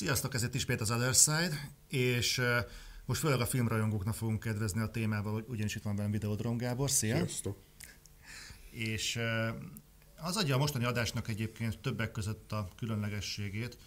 Sziasztok, ez itt ismét az Other Side, és most főleg a filmrajongóknak fogunk kedvezni a témával, ugyanis itt van velem Videodrom Gábor, szia! Sziasztok! És az adja a mostani adásnak egyébként többek között a különlegességét,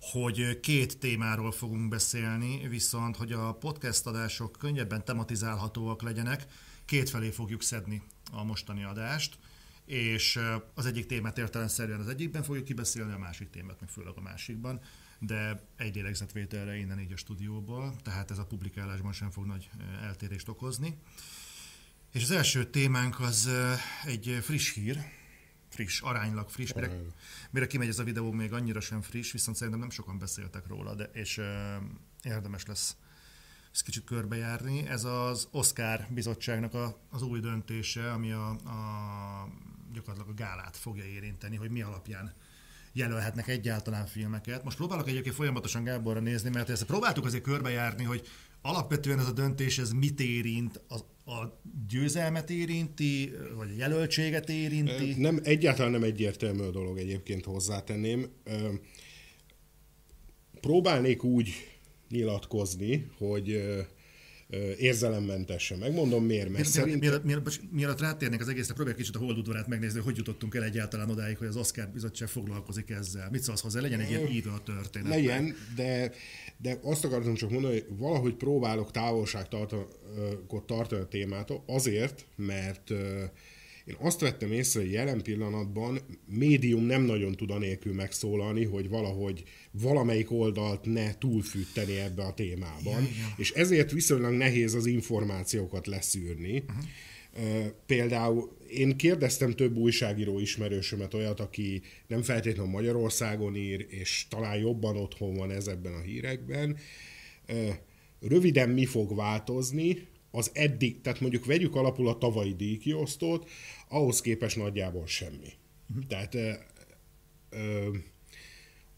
hogy két témáról fogunk beszélni, viszont hogy a podcast adások könnyebben tematizálhatóak legyenek, kétfelé fogjuk szedni a mostani adást, és az egyik témát értelemszerűen az egyikben fogjuk kibeszélni, a másik témát meg főleg a másikban de egy lélegzetvételre innen így a stúdióból, tehát ez a publikálásban sem fog nagy eltérést okozni. És az első témánk az egy friss hír, friss, aránylag friss, mire, mire kimegy ez a videó, még annyira sem friss, viszont szerintem nem sokan beszéltek róla, de, és érdemes lesz ezt kicsit körbejárni. Ez az Oscar bizottságnak a, az új döntése, ami a, a gyakorlatilag a gálát fogja érinteni, hogy mi alapján jelölhetnek egyáltalán filmeket. Most próbálok egyébként folyamatosan Gáborra nézni, mert ezt próbáltuk azért körbejárni, hogy alapvetően ez a döntés ez mit érint, a, a győzelmet érinti, vagy a jelöltséget érinti? Nem, egyáltalán nem egyértelmű a dolog egyébként hozzátenném. Próbálnék úgy nyilatkozni, hogy érzelemmentesen. Megmondom miért, mert miért, szerint... Mielőtt, mielőtt, mielőtt rátérnék az egészre, próbálj kicsit a holdudvarát megnézni, hogy jutottunk el egyáltalán odáig, hogy az Oscar bizottság foglalkozik ezzel. Mit szólsz hozzá? Legyen egy ilyen íve a történet. Legyen, de, de azt akartam csak mondani, hogy valahogy próbálok távolságtartót tartani a témától, azért, mert én azt vettem észre, hogy jelen pillanatban médium nem nagyon tud anélkül megszólalni, hogy valahogy valamelyik oldalt ne túlfűteni ebbe a témában, ja, ja. és ezért viszonylag nehéz az információkat leszűrni. Uh-huh. Például én kérdeztem több újságíró ismerősömet, olyat, aki nem feltétlenül Magyarországon ír, és talán jobban otthon van ezekben a hírekben. Röviden mi fog változni, az eddig, tehát mondjuk vegyük alapul a tavalyi díjkiosztót, ahhoz képest nagyjából semmi. Uh-huh. Tehát ö,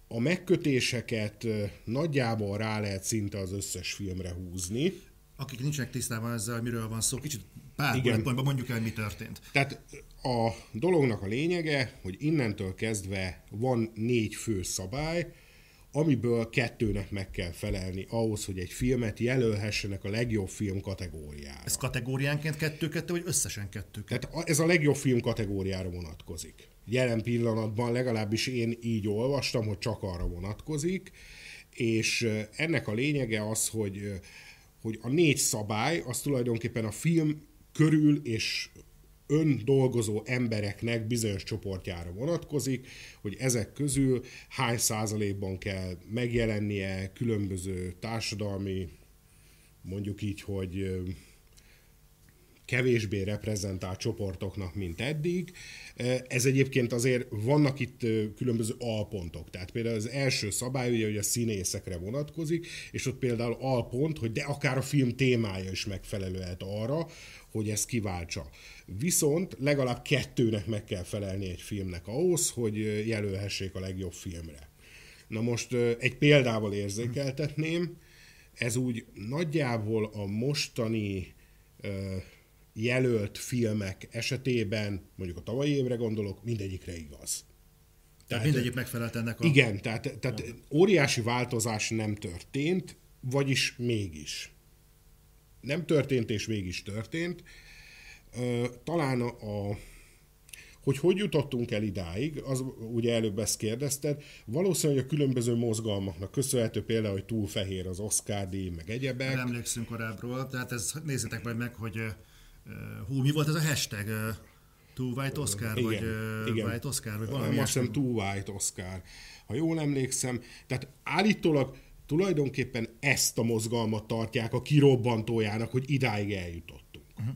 a megkötéseket nagyjából rá lehet szinte az összes filmre húzni. Akik nincsenek tisztában ezzel, miről van szó, kicsit pár pontban mondjuk el, mi történt. Tehát a dolognak a lényege, hogy innentől kezdve van négy fő szabály, amiből kettőnek meg kell felelni ahhoz, hogy egy filmet jelölhessenek a legjobb film kategóriára. Ez kategóriánként kettő-kettő, vagy összesen kettő Tehát ez a legjobb film kategóriára vonatkozik. Jelen pillanatban legalábbis én így olvastam, hogy csak arra vonatkozik, és ennek a lényege az, hogy, hogy a négy szabály, az tulajdonképpen a film körül és ön dolgozó embereknek bizonyos csoportjára vonatkozik, hogy ezek közül hány százalékban kell megjelennie különböző társadalmi, mondjuk így, hogy kevésbé reprezentált csoportoknak, mint eddig. Ez egyébként azért vannak itt különböző alpontok. Tehát például az első szabály ugye, hogy a színészekre vonatkozik, és ott például alpont, hogy de akár a film témája is megfelelő lehet arra, hogy ezt kiváltsa. Viszont legalább kettőnek meg kell felelni egy filmnek ahhoz, hogy jelölhessék a legjobb filmre. Na most egy példával érzékeltetném, ez úgy nagyjából a mostani jelölt filmek esetében, mondjuk a tavalyi évre gondolok, mindegyikre igaz. Tehát mindegyik megfelelt ennek a... Igen, tehát, tehát óriási változás nem történt, vagyis mégis. Nem történt, és mégis történt. Talán a, hogy hogy jutottunk el idáig, az ugye előbb ezt kérdezted, valószínűleg a különböző mozgalmaknak köszönhető például, hogy túl fehér az Oscar díj, meg egyebek. Nem emlékszünk korábbról, tehát ez, nézzétek majd meg, hogy hú, mi volt ez a hashtag? Too White Oscar, igen, vagy igen. White Oscar, vagy valami Azt hiszem Too White Oscar. Ha jól emlékszem, tehát állítólag tulajdonképpen ezt a mozgalmat tartják a kirobbantójának, hogy idáig eljutottunk. Uh-huh.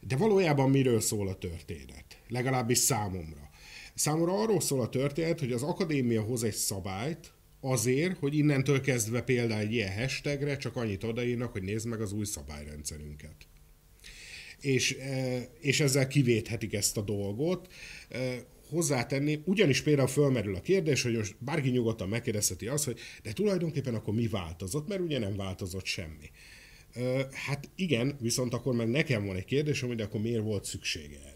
De valójában miről szól a történet? Legalábbis számomra. Számomra arról szól a történet, hogy az akadémia hoz egy szabályt, azért, hogy innentől kezdve például egy ilyen hashtagre csak annyit odaírnak, hogy nézd meg az új szabályrendszerünket és, e, és ezzel kivéthetik ezt a dolgot. E, hozzátenni, ugyanis például fölmerül a kérdés, hogy most bárki nyugodtan megkérdezheti azt, hogy de tulajdonképpen akkor mi változott, mert ugye nem változott semmi. E, hát igen, viszont akkor meg nekem van egy kérdés, hogy akkor miért volt szüksége?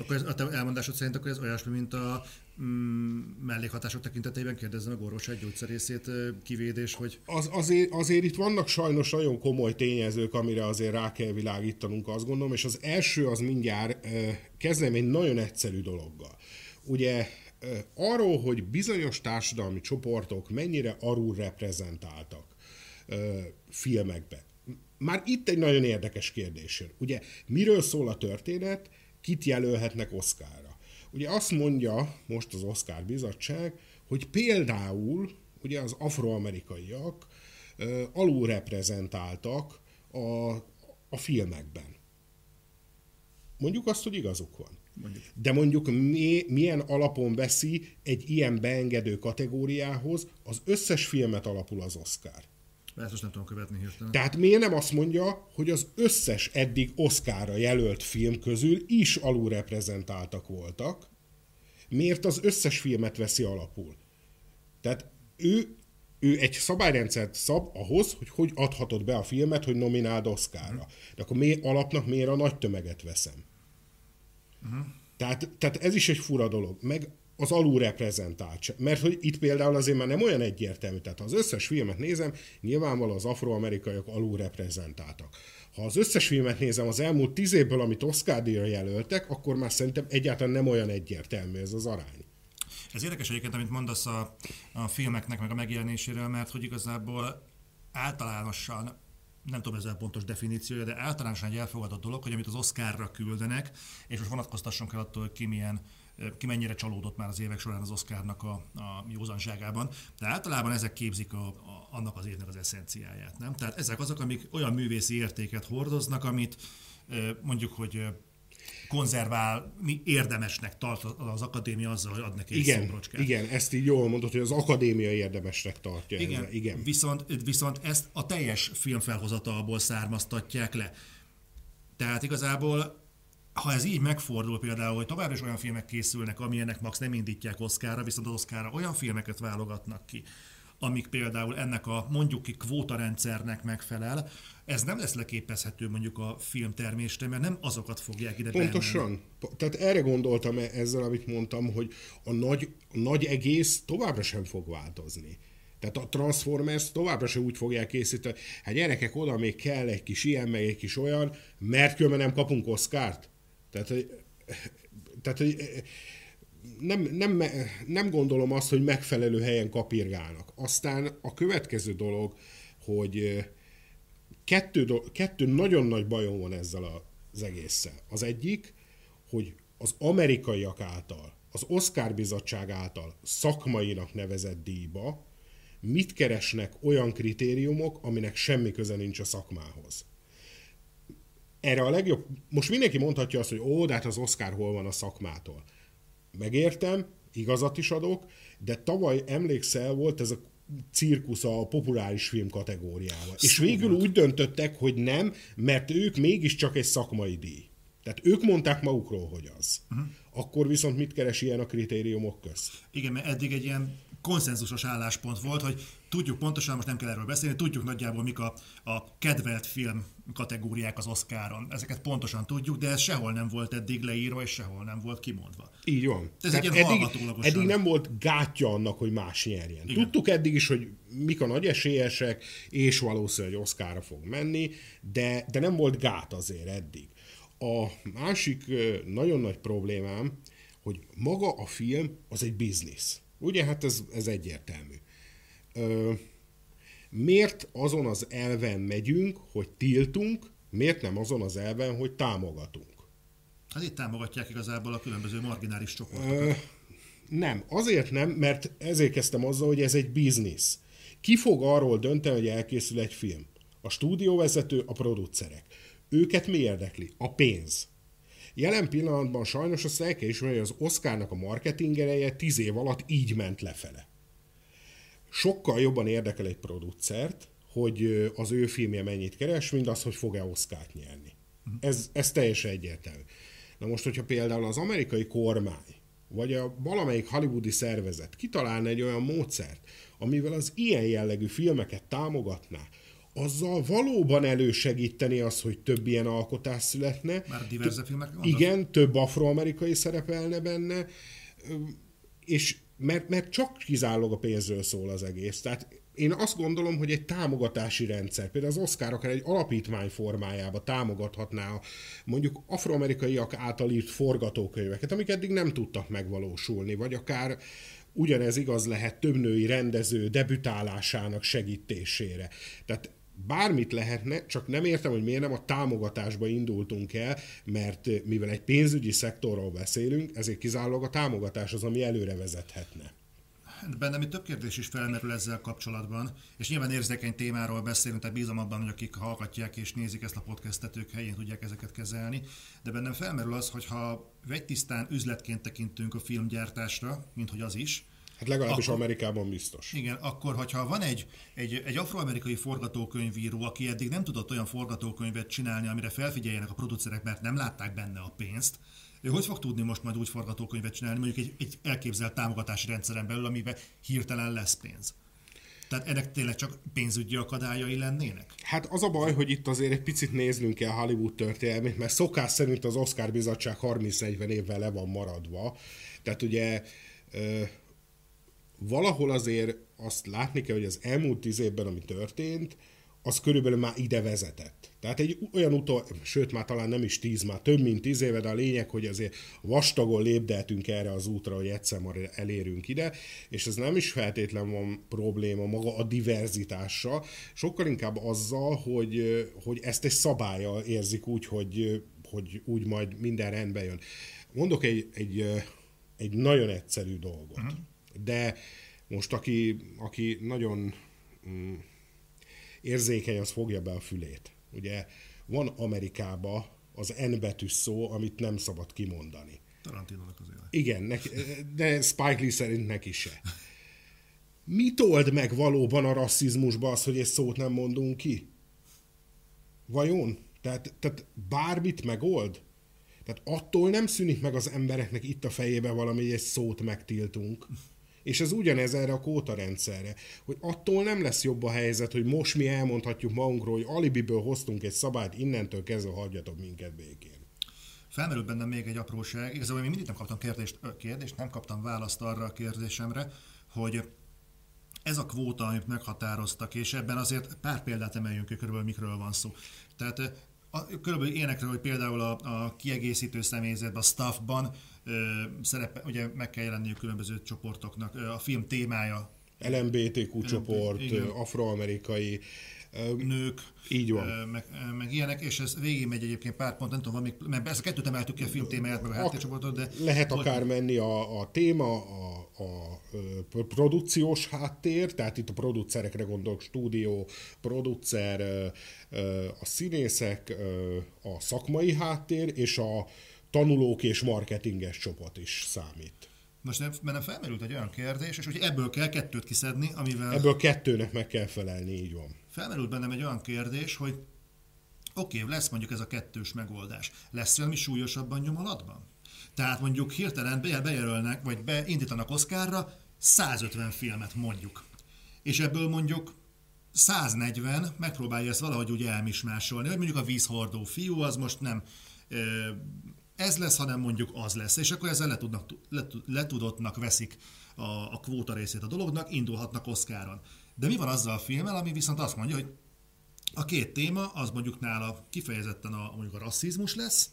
Akkor ez, a te elmondásod szerint akkor ez olyasmi, mint a mm, mellékhatások tekintetében kérdezzem a orvos egy gyógyszerészét kivédés, hogy... Az, azért, azért itt vannak sajnos nagyon komoly tényezők, amire azért rá kell világítanunk, azt gondolom, és az első az mindjárt kezdem egy nagyon egyszerű dologgal. Ugye arról, hogy bizonyos társadalmi csoportok mennyire arul reprezentáltak filmekbe. Már itt egy nagyon érdekes kérdés. Ugye miről szól a történet, kit jelölhetnek Oszkára? Ugye azt mondja most az Oscar bizottság, hogy például ugye az afroamerikaiak alulreprezentáltak a, a filmekben. Mondjuk azt, hogy igazuk van. Mondjuk. De mondjuk mi, milyen alapon veszi egy ilyen beengedő kategóriához az összes filmet alapul az Oscar. Ezt most nem tudom követni hirtelen. Tehát miért nem azt mondja, hogy az összes eddig Oscarra jelölt film közül is alulreprezentáltak voltak, miért az összes filmet veszi alapul? Tehát ő, ő egy szabályrendszert szab ahhoz, hogy hogy adhatod be a filmet, hogy nomináld Oscarra. De akkor miért alapnak miért a nagy tömeget veszem? Uh-huh. Tehát, tehát ez is egy fura dolog. Meg az alulreprezentált. Mert hogy itt például azért már nem olyan egyértelmű. Tehát ha az összes filmet nézem, nyilvánvalóan az afroamerikaiak alulreprezentáltak. Ha az összes filmet nézem az elmúlt tíz évből, amit Oscar díjra jelöltek, akkor már szerintem egyáltalán nem olyan egyértelmű ez az arány. Ez érdekes egyébként, amit mondasz a, a filmeknek, meg a megjelenéséről, mert hogy igazából általánosan nem tudom ezzel pontos definíciója, de általánosan egy elfogadott dolog, hogy amit az Oscarra küldenek, és most vonatkoztassunk el attól, hogy ki milyen ki mennyire csalódott már az évek során az Oscarnak a, a józanságában, de általában ezek képzik a, a, annak az évnek az eszenciáját. Nem? Tehát ezek azok, amik olyan művészi értéket hordoznak, amit mondjuk, hogy konzerválni érdemesnek tart az akadémia azzal, hogy ad neki igen, egy szobrocskát. Igen, ezt így jól mondod, hogy az akadémia érdemesnek tartja. Igen, ezzel. igen. Viszont, viszont ezt a teljes filmfelhozatalból származtatják le. Tehát igazából ha ez így megfordul például, hogy továbbra is olyan filmek készülnek, amilyenek max nem indítják Oszkára, viszont az Oszkára olyan filmeket válogatnak ki, amik például ennek a mondjuk ki kvótarendszernek megfelel, ez nem lesz leképezhető mondjuk a filmtermésre, mert nem azokat fogják ide Pontosan. Bemenni. Tehát erre gondoltam e- ezzel, amit mondtam, hogy a nagy, a nagy egész továbbra sem fog változni. Tehát a Transformers továbbra sem úgy fogják készíteni, hát gyerekek, oda még kell egy kis ilyen, meg egy kis olyan, mert különben nem kapunk Oszkárt. Tehát, hogy, tehát, hogy nem, nem, nem gondolom azt, hogy megfelelő helyen kapirgálnak. Aztán a következő dolog, hogy kettő, kettő nagyon nagy bajom van ezzel az egésszel. Az egyik, hogy az amerikaiak által, az Oscar bizottság által szakmainak nevezett díjba mit keresnek olyan kritériumok, aminek semmi köze nincs a szakmához erre a legjobb, most mindenki mondhatja azt, hogy ó, de hát az Oscar hol van a szakmától. Megértem, igazat is adok, de tavaly emlékszel, volt ez a cirkusz a populáris film kategóriával. És végül úgy döntöttek, hogy nem, mert ők mégiscsak egy szakmai díj. Tehát ők mondták magukról, hogy az. Uh-huh. Akkor viszont mit keres ilyen a kritériumok közt? Igen, mert eddig egy ilyen konszenzusos álláspont volt, hogy tudjuk pontosan, most nem kell erről beszélni, tudjuk nagyjából mik a, a kedvelt film kategóriák az Oscaron. Ezeket pontosan tudjuk, de ez sehol nem volt eddig leírva, és sehol nem volt kimondva. Így van. Ez egy eddig, eddig nem volt gátja annak, hogy más nyerjen. Igen. Tudtuk eddig is, hogy mik a nagy esélyesek, és valószínűleg Oscarra fog menni, de, de nem volt gát azért eddig. A másik nagyon nagy problémám, hogy maga a film az egy biznisz. Ugye, hát ez, ez egyértelmű. Ö, miért azon az elven megyünk, hogy tiltunk, miért nem azon az elven, hogy támogatunk? Hát itt támogatják igazából a különböző marginális csoportokat. Ö, nem, azért nem, mert ezért kezdtem azzal, hogy ez egy biznisz. Ki fog arról dönteni, hogy elkészül egy film? A stúdióvezető, a producerek. Őket mi érdekli? A pénz. Jelen pillanatban sajnos azt el kell ismerni, hogy az Oscarnak a marketing ereje tíz év alatt így ment lefele. Sokkal jobban érdekel egy producert, hogy az ő filmje mennyit keres, mint az, hogy fog-e Oscárt nyerni. Ez, ez teljesen egyértelmű. Na most, hogyha például az amerikai kormány, vagy a valamelyik hollywoodi szervezet kitalálna egy olyan módszert, amivel az ilyen jellegű filmeket támogatná, azzal valóban elősegíteni az, hogy több ilyen alkotás születne. Már diverze filmek Igen, több afroamerikai szerepelne benne, és mert, mert csak kizárólag a pénzről szól az egész. Tehát én azt gondolom, hogy egy támogatási rendszer, például az Oscar akár egy alapítmány formájába támogathatná a, mondjuk afroamerikaiak által írt forgatókönyveket, amik eddig nem tudtak megvalósulni, vagy akár ugyanez igaz lehet több női rendező debütálásának segítésére. Tehát bármit lehetne, csak nem értem, hogy miért nem a támogatásba indultunk el, mert mivel egy pénzügyi szektorról beszélünk, ezért kizárólag a támogatás az, ami előre vezethetne. Bennem itt több kérdés is felmerül ezzel kapcsolatban, és nyilván érzékeny témáról beszélünk, tehát bízom abban, hogy akik hallgatják és nézik ezt a podcastet, ők helyén tudják ezeket kezelni, de bennem felmerül az, hogy ha vegytisztán üzletként tekintünk a filmgyártásra, mint hogy az is, Hát legalábbis akkor, Amerikában biztos. Igen, akkor, hogyha van egy, egy, egy afroamerikai forgatókönyvíró, aki eddig nem tudott olyan forgatókönyvet csinálni, amire felfigyeljenek a producerek, mert nem látták benne a pénzt, ő hogy fog tudni most majd úgy forgatókönyvet csinálni, mondjuk egy, egy elképzelt támogatási rendszeren belül, amiben hirtelen lesz pénz? Tehát ennek tényleg csak pénzügyi akadályai lennének? Hát az a baj, hogy itt azért egy picit néznünk kell Hollywood történelmét, mert szokás szerint az Oscar bizottság 30-40 évvel le van maradva. Tehát ugye valahol azért azt látni kell, hogy az elmúlt tíz évben, ami történt, az körülbelül már ide vezetett. Tehát egy olyan utol, sőt már talán nem is tíz, már több mint tíz éve, de a lényeg, hogy azért vastagon lépdeltünk erre az útra, hogy egyszer már elérünk ide, és ez nem is feltétlen van probléma maga a diverzitással, sokkal inkább azzal, hogy, hogy ezt egy szabálya érzik úgy, hogy, hogy úgy majd minden rendbe jön. Mondok egy, egy, egy nagyon egyszerű dolgot. Uh-huh de most aki, aki nagyon mm, érzékeny, az fogja be a fülét. Ugye van Amerikában az N betűs szó, amit nem szabad kimondani. Tarantinónak az élet. Igen, neki, de Spike Lee szerint neki se. Mit old meg valóban a rasszizmusba az, hogy egy szót nem mondunk ki? Vajon? Tehát, tehát bármit megold? Tehát attól nem szűnik meg az embereknek itt a fejébe valami, egy szót megtiltunk. És ez ugyanez erre a kóta rendszerre, hogy attól nem lesz jobb a helyzet, hogy most mi elmondhatjuk magunkról, hogy alibiből hoztunk egy szabályt, innentől kezdve hagyjatok minket békén. Felmerült bennem még egy apróság, igazából még mindig nem kaptam kérdést, kérdést, nem kaptam választ arra a kérdésemre, hogy ez a kvóta, amit meghatároztak, és ebben azért pár példát emeljünk ki, körülbelül mikről van szó. Tehát a, körülbelül ilyenekről, hogy például a, a kiegészítő személyzetben, a staffban szerepe, ugye meg kell jelenniük különböző csoportoknak. A film témája LMBTQ csoport, igen. afroamerikai nők, így van. Meg, meg, ilyenek, és ez végig megy egyébként pár pont, nem tudom, van még, mert ezt a kettőt emeltük ki a film témáját, meg a háttércsoportot, de... Lehet akár hogy... menni a, a téma, a, a, a produkciós háttér, tehát itt a producerekre gondolok, stúdió, producer, a színészek, a szakmai háttér, és a tanulók és marketinges csapat is számít. Most bennem felmerült egy olyan kérdés, és hogy ebből kell kettőt kiszedni, amivel... Ebből kettőnek meg kell felelni, így van. Felmerült bennem egy olyan kérdés, hogy oké, okay, lesz mondjuk ez a kettős megoldás. Lesz valami súlyosabban nyomolatban? Tehát mondjuk hirtelen bejelölnek, vagy beindítanak Oszkárra 150 filmet mondjuk. És ebből mondjuk 140 megpróbálja ezt valahogy úgy elmismásolni, hogy mondjuk a vízhordó fiú az most nem ez lesz, hanem mondjuk az lesz. És akkor ezzel letudnak, letudottnak veszik a, a kvóta részét a dolognak, indulhatnak Oszkáron. De mi van azzal a filmmel, ami viszont azt mondja, hogy a két téma az mondjuk nála kifejezetten a, mondjuk a rasszizmus lesz,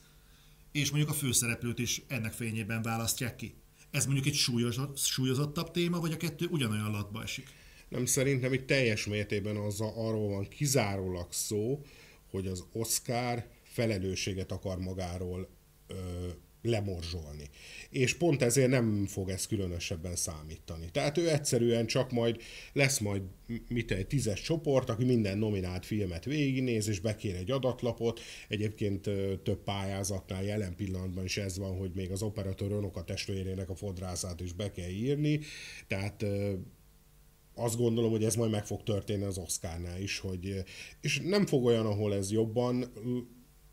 és mondjuk a főszereplőt is ennek fényében választják ki. Ez mondjuk egy súlyos, súlyozottabb téma, vagy a kettő ugyanolyan latba esik? Nem, szerintem itt teljes mértékben az a, arról van kizárólag szó, hogy az Oscar felelősséget akar magáról ö, lemorzsolni. És pont ezért nem fog ez különösebben számítani. Tehát ő egyszerűen csak majd lesz majd mit egy tízes csoport, aki minden nominált filmet végignéz, és bekér egy adatlapot. Egyébként több pályázatnál jelen pillanatban is ez van, hogy még az operatőr a testvérének a fodrászát is be kell írni. Tehát azt gondolom, hogy ez majd meg fog történni az Oscarnál is, hogy, és nem fog olyan, ahol ez jobban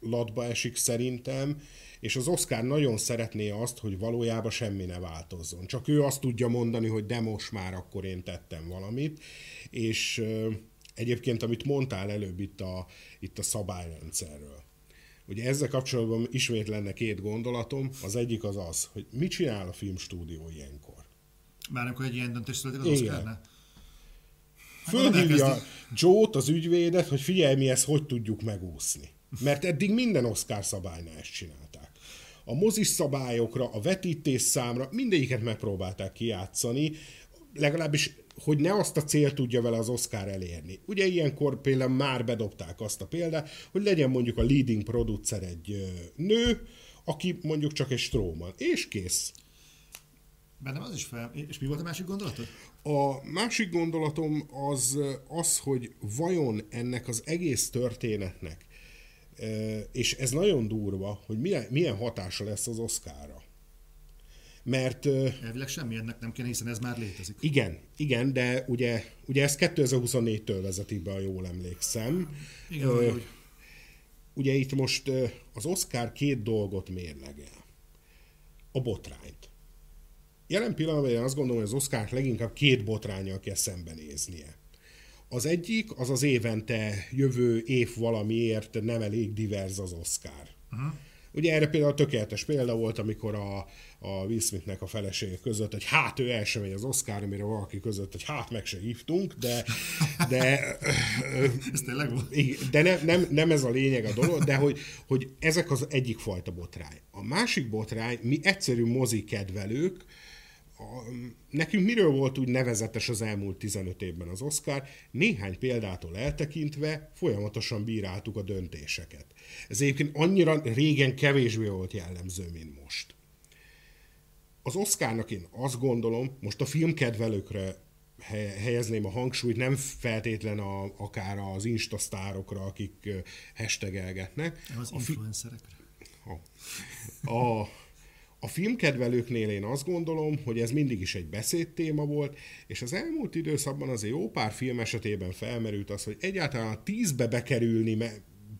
latba esik szerintem, és az Oscar nagyon szeretné azt, hogy valójában semmi ne változzon. Csak ő azt tudja mondani, hogy de most már akkor én tettem valamit, és Egyébként, amit mondtál előbb itt a, itt a szabályrendszerről. Ugye ezzel kapcsolatban ismét lenne két gondolatom. Az egyik az az, hogy mit csinál a filmstúdió ilyenkor. Már amikor egy ilyen döntés születik az Oscarnál? Hát Fölhívja Joe-t, az ügyvédet, hogy figyelj, mi ezt hogy tudjuk megúszni. Mert eddig minden Oscar szabálynál ezt csinálták. A mozis szabályokra, a vetítés számra, mindegyiket megpróbálták kijátszani, legalábbis hogy ne azt a célt tudja vele az Oscar elérni. Ugye ilyenkor például már bedobták azt a példát, hogy legyen mondjuk a leading producer egy nő, aki mondjuk csak egy stróman, és kész. Bennem az is fel. És mi volt a másik gondolatod? A másik gondolatom az az, hogy vajon ennek az egész történetnek, és ez nagyon durva, hogy milyen, milyen hatása lesz az Oscarra. Mert... Elvileg semmi ennek nem kéne, hiszen ez már létezik. Igen, igen, de ugye, ugye ezt 2024-től vezetik be, a jól emlékszem. Igen, hogy... Ugye itt most az Oscar két dolgot mérlegel. A botrányt. Jelen pillanatban én azt gondolom, hogy az Oscar leginkább két botrányjal kell szembenéznie. Az egyik, az az évente jövő év valamiért nem elég divers az Oscar. Uh-huh. Ugye erre például tökéletes példa volt, amikor a, a Will Smithnek a felesége között, hogy hát ő el sem megy az Oscar, amire valaki között, hogy hát meg se hívtunk, de de, ez tényleg volt? de ne, nem, nem, ez a lényeg a dolog, de hogy, hogy ezek az egyik fajta botrány. A másik botrány, mi egyszerű mozi kedvelők, a, nekünk miről volt úgy nevezetes az elmúlt 15 évben az Oscar? Néhány példától eltekintve folyamatosan bíráltuk a döntéseket. Ez egyébként annyira régen kevésbé volt jellemző, mint most. Az Oscarnak én azt gondolom, most a filmkedvelőkre helyezném a hangsúlyt, nem feltétlen a, akár az instasztárokra, akik hashtagelgetnek. Az influencerekre. A, a, a filmkedvelőknél én azt gondolom, hogy ez mindig is egy beszédtéma volt, és az elmúlt időszakban azért jó pár film esetében felmerült az, hogy egyáltalán a tízbe bekerülni,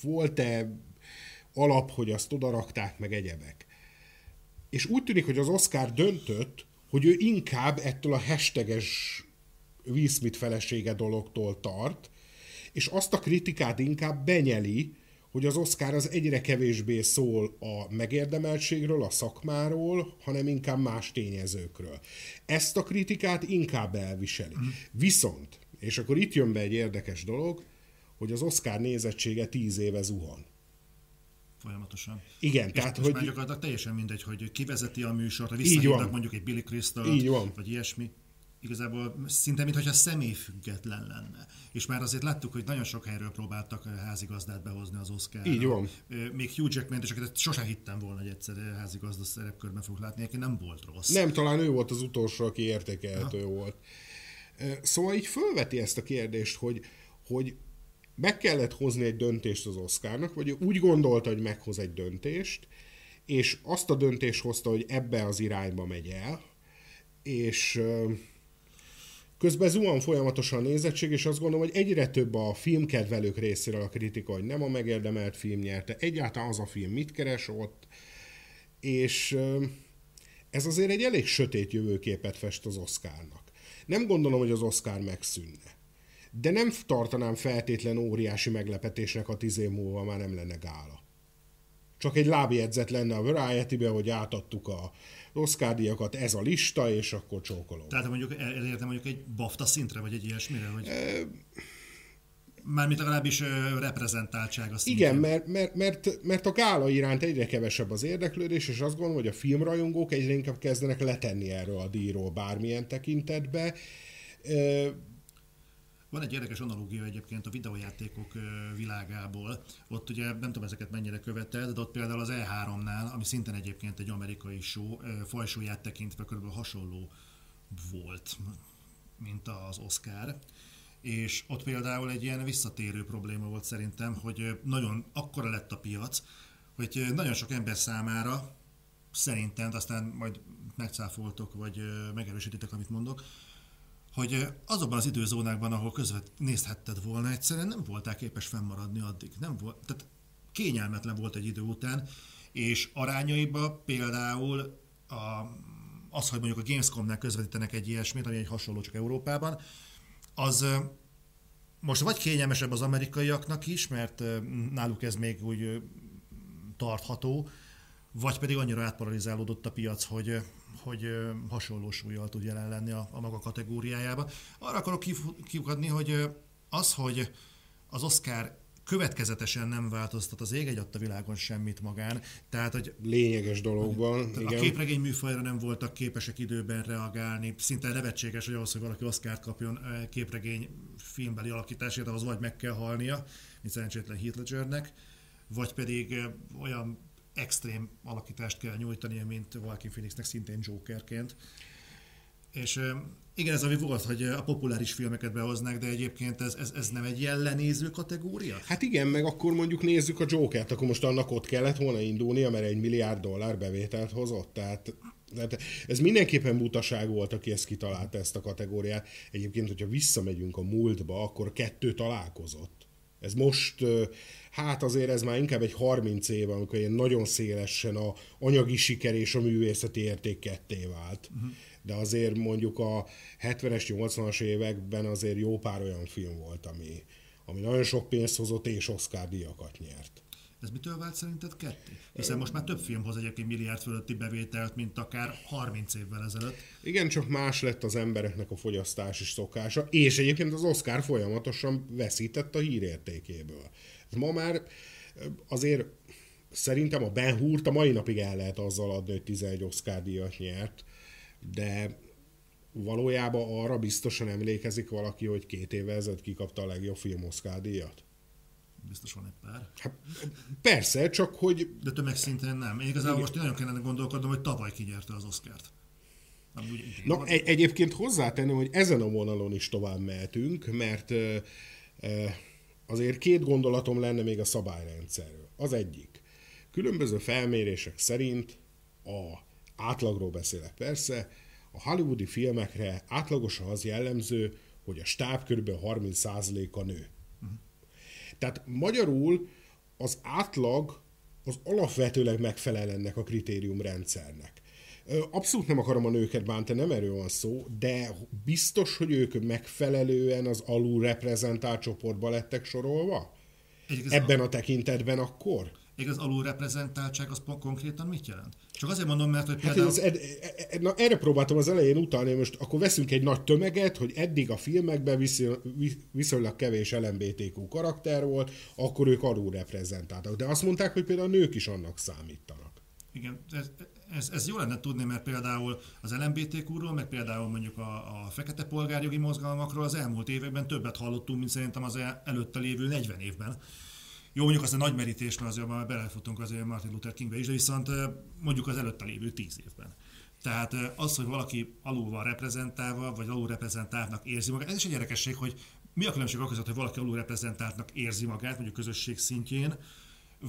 volt-e alap, hogy azt odarakták meg egyebek. És úgy tűnik, hogy az Oscar döntött, hogy ő inkább ettől a hashtages Will Smith felesége dologtól tart, és azt a kritikát inkább benyeli, hogy az Oscar az egyre kevésbé szól a megérdemeltségről, a szakmáról, hanem inkább más tényezőkről. Ezt a kritikát inkább elviseli. Mm. Viszont, és akkor itt jön be egy érdekes dolog, hogy az Oscar nézettsége tíz éve zuhan. Folyamatosan. Igen, és tehát hogy... már gyakorlatilag teljesen mindegy, hogy kivezeti a műsort, visszahívnak mondjuk egy Billy Crystal, vagy ilyesmi igazából szinte mintha személyfüggetlen lenne. És már azért láttuk, hogy nagyon sok helyről próbáltak házigazdát behozni az oscar Így van. Még Hugh Jackman, és akiket sosem hittem volna, hogy egyszer házigazda szerepkörben fog látni, aki nem volt rossz. Nem, talán ő volt az utolsó, aki értékelhető ha. volt. Szóval így fölveti ezt a kérdést, hogy, hogy meg kellett hozni egy döntést az Oscarnak, vagy úgy gondolta, hogy meghoz egy döntést, és azt a döntést hozta, hogy ebbe az irányba megy el, és Közben zuhan folyamatosan a nézettség, és azt gondolom, hogy egyre több a filmkedvelők részéről a kritika, hogy nem a megérdemelt film nyerte, egyáltalán az a film mit keres ott, és ez azért egy elég sötét jövőképet fest az Oscarnak. Nem gondolom, hogy az Oscar megszűnne. De nem tartanám feltétlen óriási meglepetésnek, a tíz év múlva már nem lenne gála. Csak egy lábjegyzet lenne a Variety-be, hogy átadtuk a Oscar díjakat, ez a lista, és akkor csókolom. Tehát mondjuk elértem mondjuk egy BAFTA szintre, vagy egy ilyesmire? Hogy... E... Mármint legalábbis reprezentáltsága szintén. Igen, mert, mert, mert, mert a gála iránt egyre kevesebb az érdeklődés, és azt gondolom, hogy a filmrajongók egyre inkább kezdenek letenni erről a díjról bármilyen tekintetbe. Van egy érdekes analógia egyébként a videójátékok világából. Ott ugye nem tudom ezeket mennyire követed, de ott például az E3-nál, ami szintén egyébként egy amerikai show, fajsóját tekintve körülbelül hasonló volt, mint az Oscar. És ott például egy ilyen visszatérő probléma volt szerintem, hogy nagyon akkora lett a piac, hogy nagyon sok ember számára szerintem, aztán majd megcáfoltok, vagy megerősítitek, amit mondok, hogy azokban az időzónákban, ahol közvet nézhetted volna, egyszerűen nem voltál képes fennmaradni addig. Nem volt, tehát kényelmetlen volt egy idő után, és arányaiba például a, az, hogy mondjuk a Gamescom-nál közvetítenek egy ilyesmit, ami egy hasonló csak Európában, az most vagy kényelmesebb az amerikaiaknak is, mert náluk ez még úgy tartható, vagy pedig annyira átparalizálódott a piac, hogy, hogy hasonló súlyjal tud jelen lenni a, a maga kategóriájába. Arra akarok kiukadni, hogy az, hogy az Oscar következetesen nem változtat az ég egy adta világon semmit magán. Tehát, hogy Lényeges dologban, a igen. képregény műfajra nem voltak képesek időben reagálni. Szinte nevetséges, hogy ahhoz, hogy valaki Oscar-t kapjon képregény filmbeli alakításért, ahhoz vagy meg kell halnia, mint szerencsétlen Heath Ledgernek, vagy pedig olyan extrém alakítást kell nyújtania, mint Joaquin Phoenixnek szintén Jokerként. És igen, ez ami volt, hogy a populáris filmeket behoznák, de egyébként ez, ez, ez nem egy jellenéző kategória? Hát igen, meg akkor mondjuk nézzük a Jokert, akkor most annak ott kellett volna indulnia, mert egy milliárd dollár bevételt hozott, tehát tehát ez mindenképpen butaság volt, aki ezt kitalálta, ezt a kategóriát. Egyébként, hogyha visszamegyünk a múltba, akkor kettő találkozott. Ez most, hát azért ez már inkább egy 30 év, amikor ilyen nagyon szélesen a anyagi siker és a művészeti érték ketté vált. Uh-huh de azért mondjuk a 70-es, 80-as években azért jó pár olyan film volt, ami, ami nagyon sok pénzt hozott és Oscar díjakat nyert. Ez mitől vált szerinted ketté? Hiszen most már több film hoz egyébként milliárd fölötti bevételt, mint akár 30 évvel ezelőtt. Igen, csak más lett az embereknek a fogyasztási szokása, és egyébként az Oscar folyamatosan veszített a hírértékéből. Ma már azért szerintem a Ben Hurt a mai napig el lehet azzal adni, hogy 11 Oscar díjat nyert, de valójában arra biztosan emlékezik valaki, hogy két évvel ezelőtt kikapta a legjobb film Oscar díjat? Biztos van egy pár. Hát, persze, csak hogy... De tömegszinten nem. Én igazából Igen. most nagyon kellene gondolkodnom, hogy tavaly kinyerte az Oscárt. Na, egy, egyébként hozzátenném, hogy ezen a vonalon is tovább mehetünk, mert e, e, azért két gondolatom lenne még a szabályrendszerről. Az egyik. Különböző felmérések szerint a átlagról beszélek persze, a hollywoodi filmekre átlagosan az jellemző, hogy a stáb kb. 30%-a nő. Uh-huh. Tehát magyarul az átlag az alapvetőleg megfelel ennek a kritériumrendszernek. Abszolút nem akarom a nőket bántani, nem erről van szó, de biztos, hogy ők megfelelően az alul reprezentált csoportba lettek sorolva? Ebben a tekintetben akkor? Igaz, alulreprezentáltság az konkrétan mit jelent? Csak azért mondom, mert hogy például... Hát ez, ed, ed, na, erre próbáltam az elején utalni, most akkor veszünk egy nagy tömeget, hogy eddig a filmekben viszonylag kevés LMBTQ karakter volt, akkor ők alulreprezentáltak. De azt mondták, hogy például a nők is annak számítanak. Igen, ez, ez, ez jó lenne tudni, mert például az LMBTQ-ról, meg például mondjuk a, a fekete polgárjogi mozgalmakról az elmúlt években többet hallottunk, mint szerintem az előtte lévő 40 évben. Jó, mondjuk az a nagy merítés, mert azért már belefutunk azért Martin Luther Kingbe is, de viszont mondjuk az előtte lévő tíz évben. Tehát az, hogy valaki alul van reprezentálva, vagy alul reprezentáltnak érzi magát, ez is egy érdekesség, hogy mi a különbség a között, hogy valaki alul reprezentáltnak érzi magát, mondjuk közösség szintjén,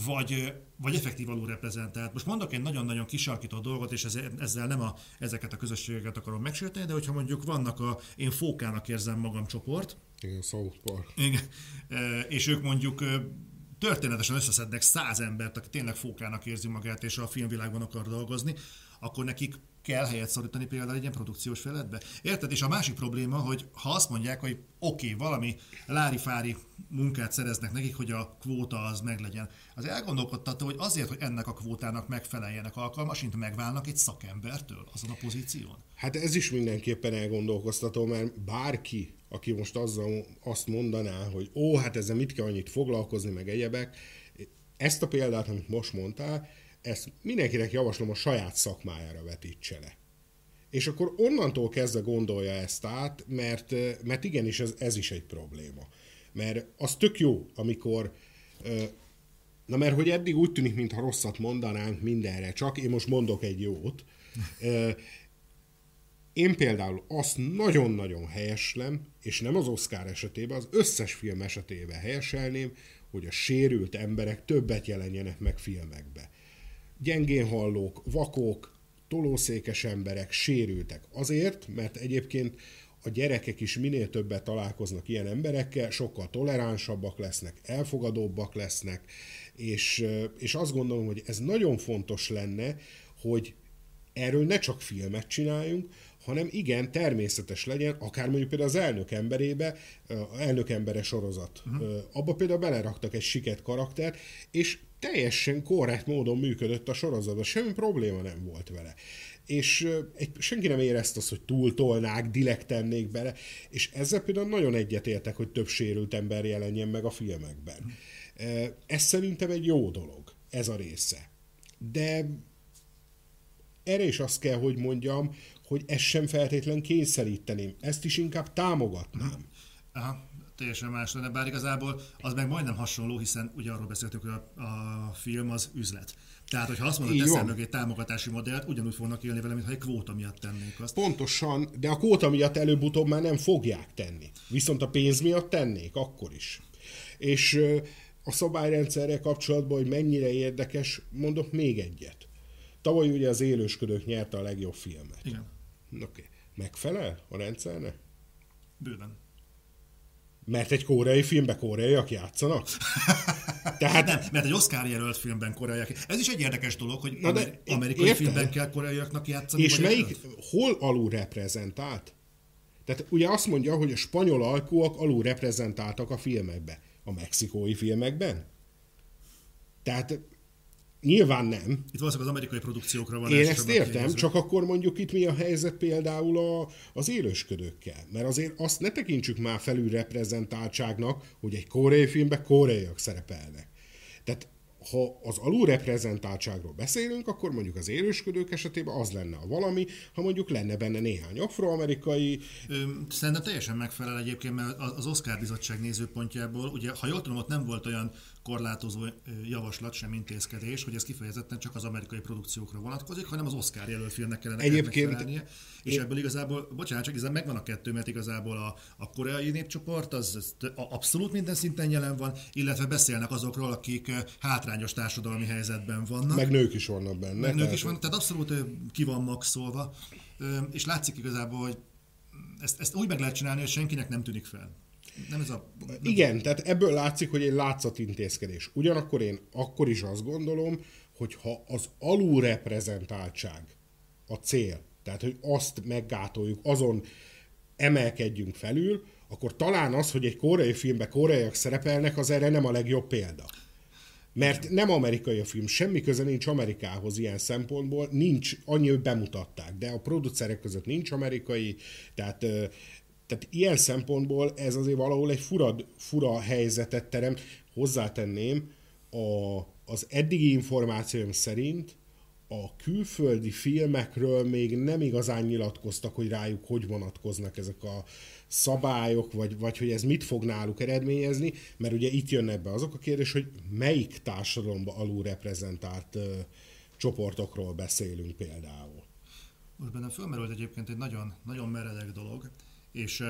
vagy, vagy effektív alul reprezentált. Most mondok egy nagyon-nagyon kisarkított dolgot, és ezzel nem a, ezeket a közösségeket akarom megsérteni, de hogyha mondjuk vannak a én fókának érzem magam csoport, igen, South Park. Igen, és ők mondjuk történetesen összeszednek száz embert, aki tényleg fókának érzi magát, és a filmvilágban akar dolgozni, akkor nekik kell helyet szorítani például egy ilyen produkciós feletbe. Érted? És a másik probléma, hogy ha azt mondják, hogy oké, okay, valami lári-fári munkát szereznek nekik, hogy a kvóta az meglegyen, az elgondolkodtató, hogy azért, hogy ennek a kvótának megfeleljenek alkalmasint, megválnak egy szakembertől azon a pozíción? Hát ez is mindenképpen elgondolkoztató, mert bárki, aki most azzal azt mondaná, hogy ó, hát ezzel mit kell annyit foglalkozni, meg egyebek, ezt a példát, amit most mondtál, ezt mindenkinek javaslom a saját szakmájára vetítse le. És akkor onnantól kezdve gondolja ezt át, mert, mert igenis ez, ez is egy probléma. Mert az tök jó, amikor Na mert hogy eddig úgy tűnik, mintha rosszat mondanánk mindenre, csak én most mondok egy jót. Én például azt nagyon-nagyon helyeslem, és nem az Oscar esetében, az összes film esetében helyeselném, hogy a sérült emberek többet jelenjenek meg filmekbe. Gyengén hallók, vakok, tolószékes emberek, sérültek. Azért, mert egyébként a gyerekek is minél többet találkoznak ilyen emberekkel, sokkal toleránsabbak lesznek, elfogadóbbak lesznek, és, és azt gondolom, hogy ez nagyon fontos lenne, hogy erről ne csak filmet csináljunk, hanem igen, természetes legyen, akár mondjuk például az elnök emberébe, elnök embere sorozat. Uh-huh. Abba például beleraktak egy siket karaktert, és teljesen korrekt módon működött a sorozatban, semmi probléma nem volt vele. És egy, senki nem érezte azt, hogy túltolnák, dilek tennék bele, és ezzel például nagyon egyetértek, hogy több sérült ember jelenjen meg a filmekben. Ez szerintem egy jó dolog, ez a része. De erre is azt kell, hogy mondjam, hogy ezt sem feltétlen kényszeríteném. Ezt is inkább támogatnám. Aha, teljesen más lenne, bár igazából az meg majdnem hasonló, hiszen ugye arról beszéltük, hogy a, a film az üzlet. Tehát, hogyha azt mondod, teszel mögé támogatási modellt, ugyanúgy fognak élni vele, mintha egy kvóta miatt tennék azt. Pontosan, de a kvóta miatt előbb-utóbb már nem fogják tenni. Viszont a pénz miatt tennék, akkor is. És a szabályrendszerrel kapcsolatban, hogy mennyire érdekes, mondok még egyet. Tavaly ugye az élősködők nyerte a legjobb filmet. Igen. Oké. Okay. Megfelel a rendszernek? Bőven. Mert egy koreai filmben koreaiak játszanak? Tehát... Nem, mert egy Oscar jelölt filmben koreaiak. Ez is egy érdekes dolog, hogy Na de, amerikai érted? filmben kell koreaiaknak játszani. És melyik, jelölt? hol alul reprezentált? Tehát ugye azt mondja, hogy a spanyol alkúak alul reprezentáltak a filmekben. A mexikói filmekben? Tehát Nyilván nem. Itt valószínűleg az amerikai produkciókra van. Én ezt értem, kérdezve. csak akkor mondjuk itt mi a helyzet például a, az élősködőkkel. Mert azért azt ne tekintsük már felül reprezentáltságnak, hogy egy koreai filmben koreaiak szerepelnek. Tehát ha az alulreprezentáltságról beszélünk, akkor mondjuk az élősködők esetében az lenne a valami, ha mondjuk lenne benne néhány afroamerikai. Szerintem teljesen megfelel egyébként, mert az Oscar bizottság nézőpontjából, ugye, ha jól tudom, ott nem volt olyan korlátozó javaslat, sem intézkedés, hogy ez kifejezetten csak az amerikai produkciókra vonatkozik, hanem az Oscar jelölt filmnek kellene Egyébként és én... ebből igazából, bocsánat, csak megvan a kettő, mert igazából a, a koreai népcsoport az, az abszolút minden szinten jelen van, illetve beszélnek azokról, akik hátrányos társadalmi helyzetben vannak. Meg nők is vannak benne. Meg nők is vannak, tehát abszolút ki van maxolva, és látszik igazából, hogy ezt, ezt úgy meg lehet csinálni, hogy senkinek nem tűnik fel nem ez a... Nem Igen, tehát ebből látszik, hogy egy látszatintézkedés. Ugyanakkor én akkor is azt gondolom, hogy ha az alulreprezentáltság a cél, tehát hogy azt meggátoljuk, azon emelkedjünk felül, akkor talán az, hogy egy koreai filmben koreaiak szerepelnek, az erre nem a legjobb példa. Mert nem amerikai a film, semmi köze nincs Amerikához ilyen szempontból, nincs, annyi, hogy bemutatták, de a producerek között nincs amerikai, tehát tehát ilyen szempontból ez azért valahol egy fura, fura helyzetet terem. Hozzátenném, a, az eddigi információim szerint a külföldi filmekről még nem igazán nyilatkoztak, hogy rájuk hogy vonatkoznak ezek a szabályok, vagy, vagy hogy ez mit fog náluk eredményezni, mert ugye itt jönnek be azok a kérdés, hogy melyik társadalomban alulreprezentált ö, csoportokról beszélünk például. Most bennem fölmerült egyébként egy nagyon, nagyon meredek dolog, és,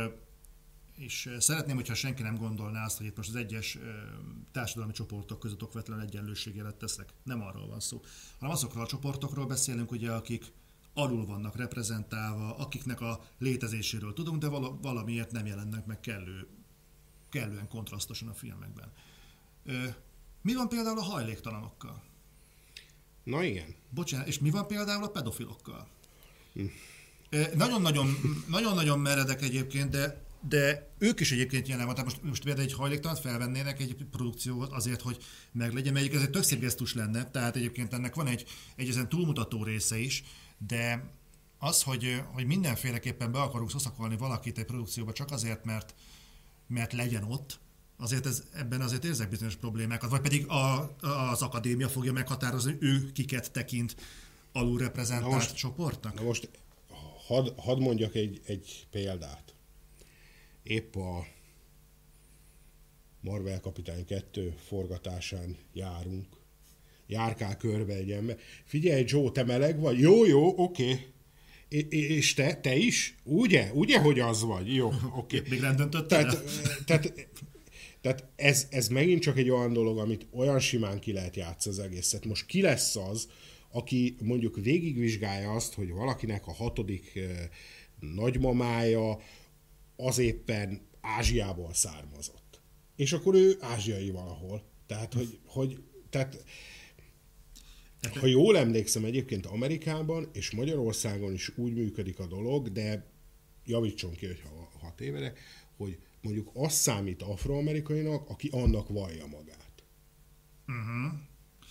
és szeretném, hogyha senki nem gondolná azt, hogy itt most az egyes társadalmi csoportok között okvetlen egyenlőségjelet teszek. Nem arról van szó, hanem azokról a csoportokról beszélünk, ugye, akik alul vannak reprezentálva, akiknek a létezéséről tudunk, de valamiért nem jelennek meg kellő, kellően kontrasztosan a filmekben. Mi van például a hajléktalanokkal? Na igen. Bocsánat, és mi van például a pedofilokkal? Nagyon-nagyon, nagyon-nagyon meredek egyébként, de de ők is egyébként jelen van. Tehát most, most például egy hajléktalant felvennének egy produkciót azért, hogy meglegyen, mert ez egy tök szép gesztus lenne, tehát egyébként ennek van egy, egy ezen túlmutató része is, de az, hogy, hogy mindenféleképpen be akarunk szoszakolni valakit egy produkcióba csak azért, mert, mert legyen ott, azért ez, ebben azért érzek bizonyos problémákat, vagy pedig a, az akadémia fogja meghatározni, ő kiket tekint alulreprezentált na most, csoportnak? Na most hadd had mondjak egy, egy példát. Épp a Marvel Kapitány 2 forgatásán járunk. Járkál körbe egy ember. Figyelj, Joe, te meleg vagy? Jó, jó, oké. Okay. És te, te is? Ugye? Ugye, hogy az vagy? Jó, oké. Okay. Még nem tehát, tehát, tehát ez, ez megint csak egy olyan dolog, amit olyan simán ki lehet játszani az egészet. Most ki lesz az, aki mondjuk végigvizsgálja azt, hogy valakinek a hatodik nagymamája az éppen Ázsiából származott. És akkor ő ázsiai valahol. Tehát, hogy, hogy tehát Ha jól emlékszem, egyébként Amerikában és Magyarországon is úgy működik a dolog, de javítson ki, hogyha hat évere, hogy mondjuk azt számít afroamerikainak, aki annak vallja magát. Uh-huh.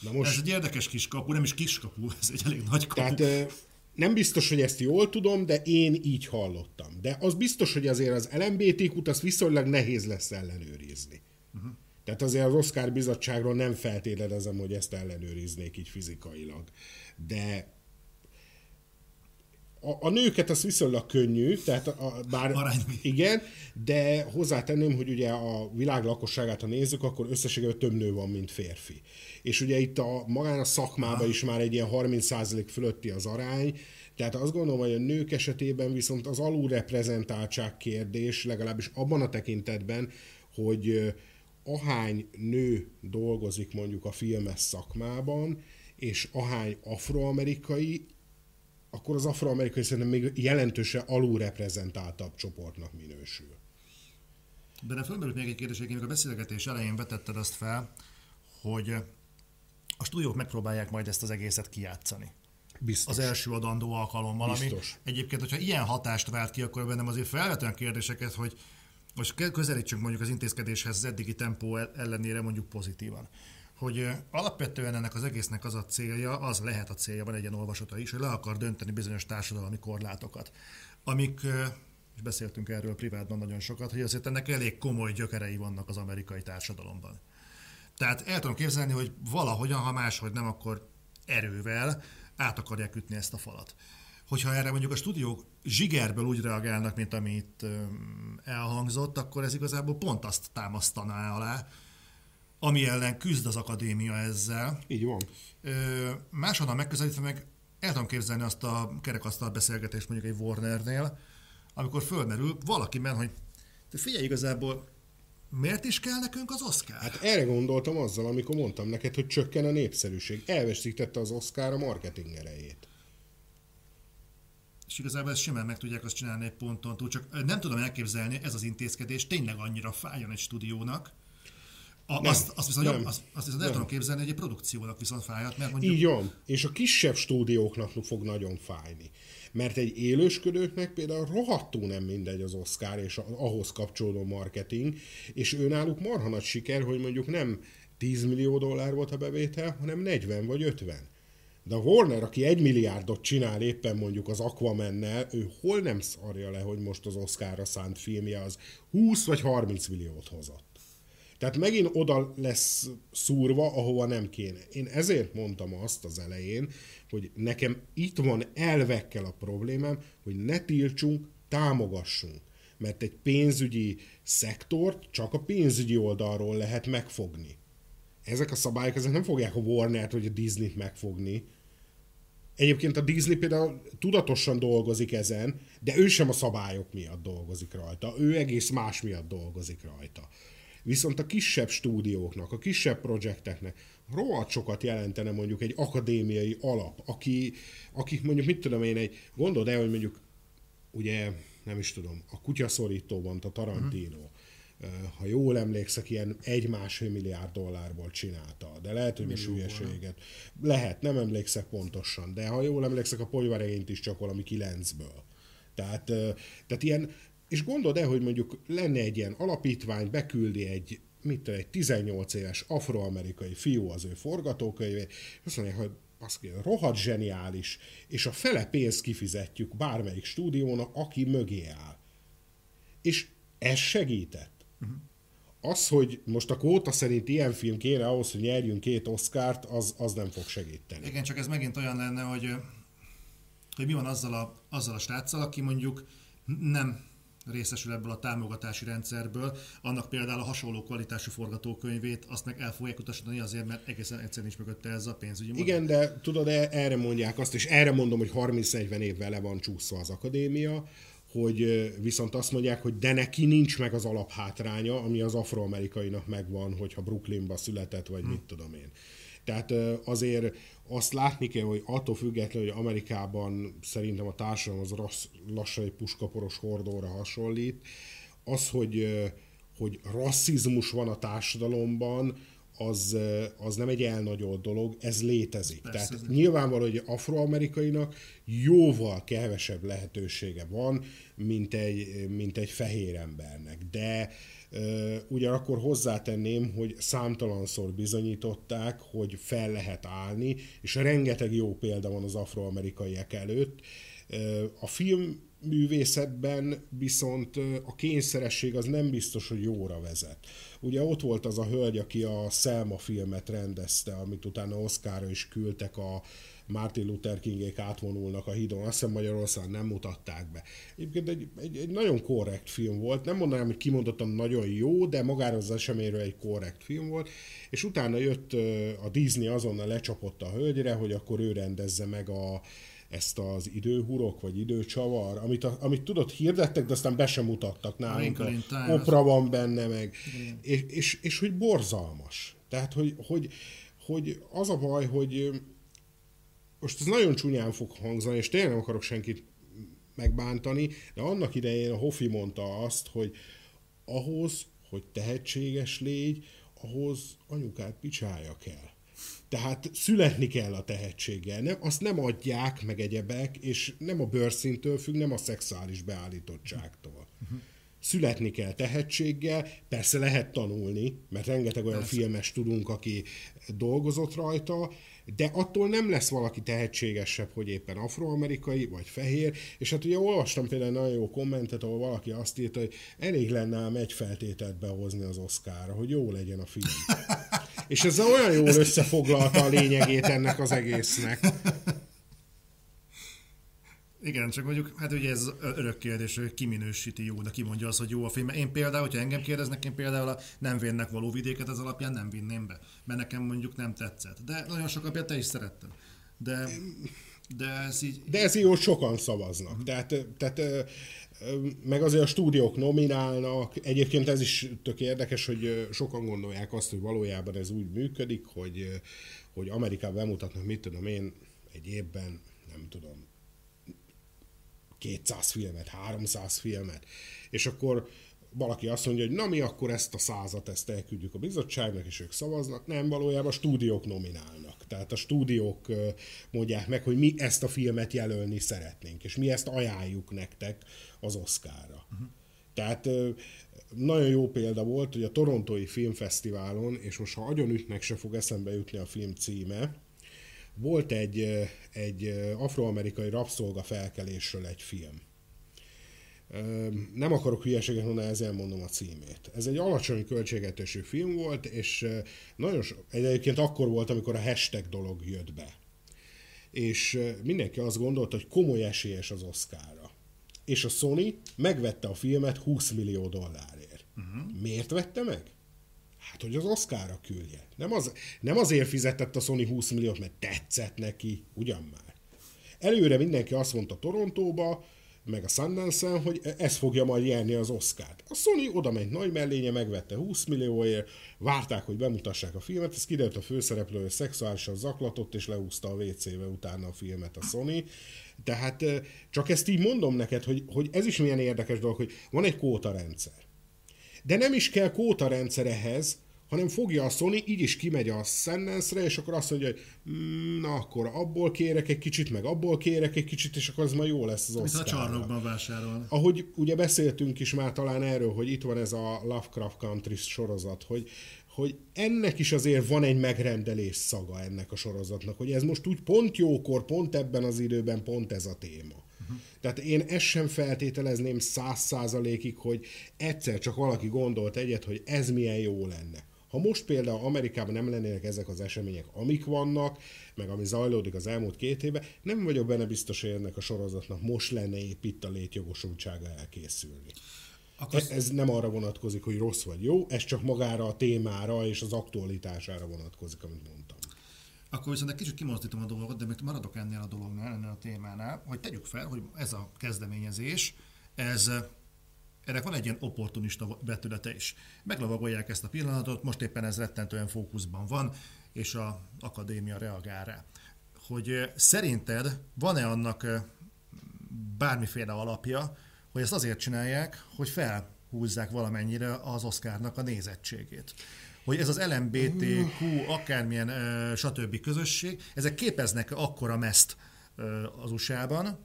Na most, ez egy érdekes kiskapu, nem is kiskapu, ez egy elég nagy kapu. Tehát nem biztos, hogy ezt jól tudom, de én így hallottam. De az biztos, hogy azért az LMBTQ-t azt viszonylag nehéz lesz ellenőrizni. Uh-huh. Tehát azért az Oscar bizottságról nem feltételezem, hogy ezt ellenőriznék így fizikailag. De a, a nőket az viszonylag könnyű, tehát a, bár Arányban. igen, de hozzátenném, hogy ugye a világ lakosságát, ha nézzük, akkor összességében több nő van, mint férfi. És ugye itt a magán a szakmában is már egy ilyen 30% fölötti az arány, tehát azt gondolom, hogy a nők esetében viszont az alulreprezentáltság kérdés, legalábbis abban a tekintetben, hogy ahány nő dolgozik mondjuk a filmes szakmában, és ahány afroamerikai, akkor az afroamerikai szerintem még jelentősen alulreprezentáltabb csoportnak minősül. De fölmerült még egy kérdés, hogy a beszélgetés elején vetetted azt fel, hogy a stúdiók megpróbálják majd ezt az egészet kijátszani. Biztos. Az első adandó alkalommal, Biztos. ami egyébként, hogyha ilyen hatást vált ki, akkor bennem azért felvetően kérdéseket, hogy most közelítsünk mondjuk az intézkedéshez az eddigi tempó ellenére mondjuk pozitívan. Hogy alapvetően ennek az egésznek az a célja, az lehet a célja, van egy ilyen olvasata is, hogy le akar dönteni bizonyos társadalmi korlátokat, amik, és beszéltünk erről privátban nagyon sokat, hogy azért ennek elég komoly gyökerei vannak az amerikai társadalomban. Tehát el tudom képzelni, hogy valahogyan, ha máshogy nem, akkor erővel át akarják ütni ezt a falat. Hogyha erre mondjuk a stúdiók zsigerből úgy reagálnak, mint amit elhangzott, akkor ez igazából pont azt támasztaná alá, ami ellen küzd az akadémia ezzel. Így van. Máshonnan megközelítve meg el tudom képzelni azt a kerekasztal beszélgetést mondjuk egy Warnernél, amikor fölmerül valakiben, hogy figyelj, igazából Miért is kell nekünk az Oscar? Hát erre gondoltam azzal, amikor mondtam neked, hogy csökken a népszerűség. Elveszítette az Oscar a marketing erejét. És igazából ezt simán meg tudják azt csinálni egy ponton túl, csak nem tudom elképzelni, ez az intézkedés tényleg annyira fájjon egy stúdiónak, a, nem, azt, azt viszont, nem, azt, azt viszont el tudom képzelni, hogy egy produkciónak viszont fájhat, mert mondjuk... Így van, és a kisebb stúdióknak fog nagyon fájni. Mert egy élősködőknek például rohadtul nem mindegy az Oscar és ahhoz kapcsolódó marketing, és ő náluk marha nagy siker, hogy mondjuk nem 10 millió dollár volt a bevétel, hanem 40 vagy 50. De a Warner, aki egy milliárdot csinál éppen mondjuk az Aquamennel, ő hol nem szarja le, hogy most az Oscarra szánt filmje az 20 vagy 30 milliót hozott. Tehát megint oda lesz szúrva, ahova nem kéne. Én ezért mondtam azt az elején, hogy nekem itt van elvekkel a problémám, hogy ne tiltsunk, támogassunk. Mert egy pénzügyi szektort csak a pénzügyi oldalról lehet megfogni. Ezek a szabályok ezek nem fogják a Warner-t vagy a Disney-t megfogni. Egyébként a Disney például tudatosan dolgozik ezen, de ő sem a szabályok miatt dolgozik rajta, ő egész más miatt dolgozik rajta. Viszont a kisebb stúdióknak, a kisebb projekteknek rohadt sokat jelentene mondjuk egy akadémiai alap, aki, akik mondjuk, mit tudom én, egy, gondold el, hogy mondjuk, ugye, nem is tudom, a kutyaszorítóban a Tarantino, uh-huh. ha jól emlékszek, ilyen egy-másfél milliárd dollárból csinálta, de lehet, hogy most hülyeséget. Lehet, nem emlékszek pontosan, de ha jól emlékszek, a polyvaregényt is csak valami kilencből. Tehát, tehát ilyen és gondold el, hogy mondjuk lenne egy ilyen alapítvány, beküldi egy mit tudom, egy 18 éves afroamerikai fiú az ő forgatókönyvét, és azt mondja, hogy az rohadt zseniális, és a fele pénzt kifizetjük bármelyik stúdiónak, aki mögé áll. És ez segített. Uh-huh. Az, hogy most a kóta szerint ilyen film kéne ahhoz, hogy nyerjünk két Oscárt, az, az nem fog segíteni. Igen, csak ez megint olyan lenne, hogy, hogy mi van azzal a, azzal a sráccal, aki mondjuk nem részesül ebből a támogatási rendszerből, annak például a hasonló kvalitású forgatókönyvét, azt meg el fogják utasítani azért, mert egészen egyszerűen nincs mögötte ez a pénzügyi modell. Igen, de tudod, erre mondják azt, és erre mondom, hogy 30-40 évvel le van csúszva az akadémia, hogy viszont azt mondják, hogy de neki nincs meg az alaphátránya, ami az afroamerikainak megvan, hogyha Brooklynba született, vagy hmm. mit tudom én. Tehát azért azt látni kell, hogy attól függetlenül, hogy Amerikában szerintem a társadalom az rassz, lassan egy puskaporos hordóra hasonlít, az, hogy, hogy rasszizmus van a társadalomban, az, az nem egy elnagyolt dolog, ez létezik. Persze, Tehát nyilvánvaló, hogy afroamerikainak jóval kevesebb lehetősége van, mint egy, mint egy fehér embernek. De ugyanakkor hozzátenném, hogy számtalanszor bizonyították, hogy fel lehet állni, és rengeteg jó példa van az afroamerikaiak előtt. A film művészetben viszont a kényszeresség az nem biztos, hogy jóra vezet. Ugye ott volt az a hölgy, aki a Selma filmet rendezte, amit utána Oscarra is küldtek a Martin Luther Kingék átvonulnak a hídon, azt hiszem Magyarországon nem mutatták be. Egyébként egy, egy, egy nagyon korrekt film volt, nem mondanám, hogy kimondottan nagyon jó, de magára az eseményről egy korrekt film volt, és utána jött a Disney azonnal lecsapott a hölgyre, hogy akkor ő rendezze meg a, ezt az időhurok, vagy időcsavar, amit, a, amit tudod, hirdettek, de aztán be sem mutattak nálunk. A opera van benne, meg. És, és, és, hogy borzalmas. Tehát, hogy, hogy, hogy az a baj, hogy most ez nagyon csúnyán fog hangzani, és tényleg nem akarok senkit megbántani, de annak idején a Hofi mondta azt, hogy ahhoz, hogy tehetséges légy, ahhoz anyukát picsája kell. Tehát születni kell a tehetséggel. Nem, azt nem adják meg egyebek, és nem a bőrszintől függ, nem a szexuális beállítottságtól. Uh-huh. Születni kell tehetséggel, persze lehet tanulni, mert rengeteg olyan persze. filmes tudunk, aki dolgozott rajta, de attól nem lesz valaki tehetségesebb, hogy éppen afroamerikai vagy fehér, és hát ugye olvastam például nagyon jó kommentet, ahol valaki azt írta, hogy elég lenne ám egy feltételt behozni az Oszkára, hogy jó legyen a film. és ez olyan jól összefoglalta a lényegét ennek az egésznek. Igen, csak mondjuk, hát ugye ez örök kérdés, hogy ki minősíti jó, de ki mondja azt, hogy jó a film. Én például, hogyha engem kérdeznek, én például a nem vénnek való vidéket ez alapján nem vinném be, mert nekem mondjuk nem tetszett. De nagyon sok apját te is szerettem. De, de ez így... De ez így, sokan szavaznak. Uh-huh. Tehát, tehát meg azért a stúdiók nominálnak. Egyébként ez is tök érdekes, hogy sokan gondolják azt, hogy valójában ez úgy működik, hogy, hogy Amerikában bemutatnak, mit tudom én, egy évben, nem tudom, 200 filmet, 300 filmet, és akkor valaki azt mondja, hogy na mi akkor ezt a százat, ezt elküldjük a bizottságnak, és ők szavaznak. Nem, valójában a stúdiók nominálnak. Tehát a stúdiók mondják meg, hogy mi ezt a filmet jelölni szeretnénk, és mi ezt ajánljuk nektek az Oscarra. Uh-huh. Tehát nagyon jó példa volt, hogy a Torontói Filmfesztiválon, és most ha agyonütnek se fog eszembe jutni a film címe, volt egy, egy afroamerikai rabszolga felkelésről egy film. Nem akarok hülyeséget mondani, ezzel mondom a címét. Ez egy alacsony költségetésű film volt, és nagyon so, egyébként akkor volt, amikor a hashtag dolog jött be. És mindenki azt gondolta, hogy komoly esélyes az Oscarra. És a Sony megvette a filmet 20 millió dollárért. Uh-huh. Miért vette meg? Hát, hogy az Oscarra küldje. Nem, az, nem azért fizetett a Sony 20 milliót, mert tetszett neki, ugyan már. Előre mindenki azt mondta Torontóba, meg a sundance hogy ez fogja majd nyerni az Oscárt. A Sony oda ment nagy mellénye, megvette 20 millióért, várták, hogy bemutassák a filmet, ez kiderült a főszereplő, szexuálisan zaklatott, és leúzta a WC-be utána a filmet a Sony. Tehát csak ezt így mondom neked, hogy, hogy ez is milyen érdekes dolog, hogy van egy kóta rendszer. De nem is kell kóta rendszer ehhez, hanem fogja a Sony, így is kimegy a sundance és akkor azt mondja, hogy mm, na akkor abból kérek egy kicsit, meg abból kérek egy kicsit, és akkor az majd jó lesz az Oscar. a csarnokban vásárol. Ahogy ugye beszéltünk is már talán erről, hogy itt van ez a Lovecraft Country sorozat, hogy, hogy ennek is azért van egy megrendelés szaga ennek a sorozatnak, hogy ez most úgy pont jókor, pont ebben az időben, pont ez a téma. Uh-huh. Tehát én ezt sem feltételezném száz százalékig, hogy egyszer csak valaki gondolt egyet, hogy ez milyen jó lenne. Ha most például Amerikában nem lennének ezek az események, amik vannak, meg ami zajlódik az elmúlt két évben, nem vagyok benne biztos, hogy ennek a sorozatnak most lenne épp itt a létjogosultsága elkészülni. Akkor... Ez, ez nem arra vonatkozik, hogy rossz vagy jó, ez csak magára a témára és az aktualitására vonatkozik, amit mondtam. Akkor viszont egy kicsit kimozdítom a dolgot, de még maradok ennél a dolognál, ennél a témánál, hogy tegyük fel, hogy ez a kezdeményezés, ez ennek van egy ilyen opportunista vetülete is. Meglavagolják ezt a pillanatot, most éppen ez rettentően fókuszban van, és a akadémia reagál rá. Hogy szerinted van-e annak bármiféle alapja, hogy ezt azért csinálják, hogy felhúzzák valamennyire az Oscarnak a nézettségét. Hogy ez az LMBTQ, akármilyen stb. közösség, ezek képeznek akkora meszt az USA-ban,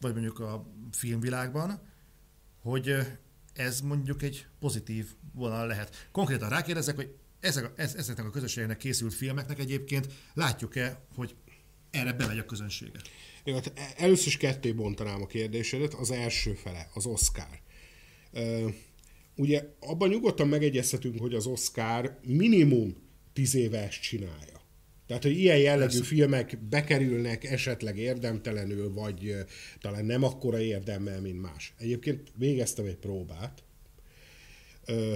vagy mondjuk a filmvilágban, hogy ez mondjuk egy pozitív vonal lehet. Konkrétan rákérdezek, hogy ezek ezeknek a közösségeknek készült filmeknek egyébként látjuk-e, hogy erre bemegy a közönsége? Jó, hát először is ketté bontanám a kérdésedet. Az első fele, az Oscar. Uh, ugye abban nyugodtan megegyezhetünk, hogy az Oscar minimum tíz éve ezt csinálja. Tehát, hogy ilyen jellegű Persze. filmek bekerülnek esetleg érdemtelenül, vagy talán nem akkora érdemmel, mint más. Egyébként végeztem egy próbát. Ö,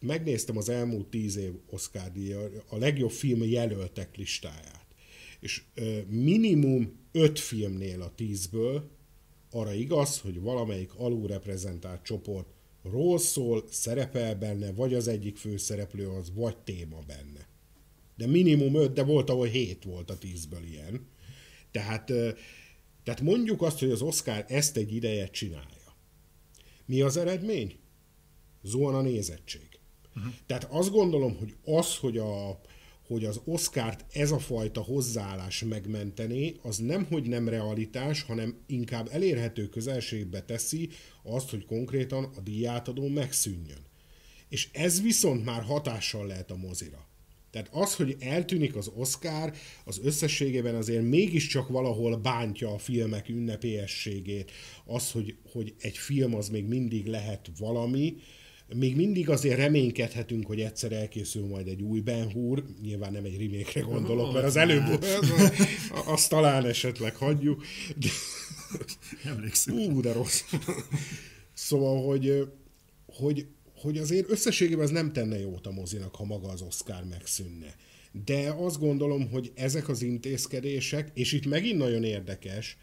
megnéztem az elmúlt tíz év Oscar a legjobb film jelöltek listáját. És ö, minimum öt filmnél a tízből arra igaz, hogy valamelyik alulreprezentált csoport ról szól, szerepel benne, vagy az egyik főszereplő az, vagy téma benne. De minimum öt, de volt, ahol hét volt a tízből ilyen. Tehát, tehát mondjuk azt, hogy az Oscar ezt egy ideje csinálja. Mi az eredmény? Zuhan a nézettség. Uh-huh. Tehát azt gondolom, hogy az, hogy a, hogy az Oscárt ez a fajta hozzáállás megmenteni, az nem, hogy nem realitás, hanem inkább elérhető közelségbe teszi azt, hogy konkrétan a díjátadó megszűnjön. És ez viszont már hatással lehet a mozira. Tehát az, hogy eltűnik az Oscar, az összességében azért mégiscsak valahol bántja a filmek ünnepélyességét. Az, hogy, hogy egy film az még mindig lehet valami, még mindig azért reménykedhetünk, hogy egyszer elkészül majd egy új Ben Hur, nyilván nem egy remake gondolok, mert az előbb azt talán esetleg hagyjuk. De... Emlékszem. Ú, de rossz. Szóval, hogy, hogy, hogy azért összességében ez nem tenne jót a mozinak, ha maga az Oscar megszűnne. De azt gondolom, hogy ezek az intézkedések, és itt megint nagyon érdekes,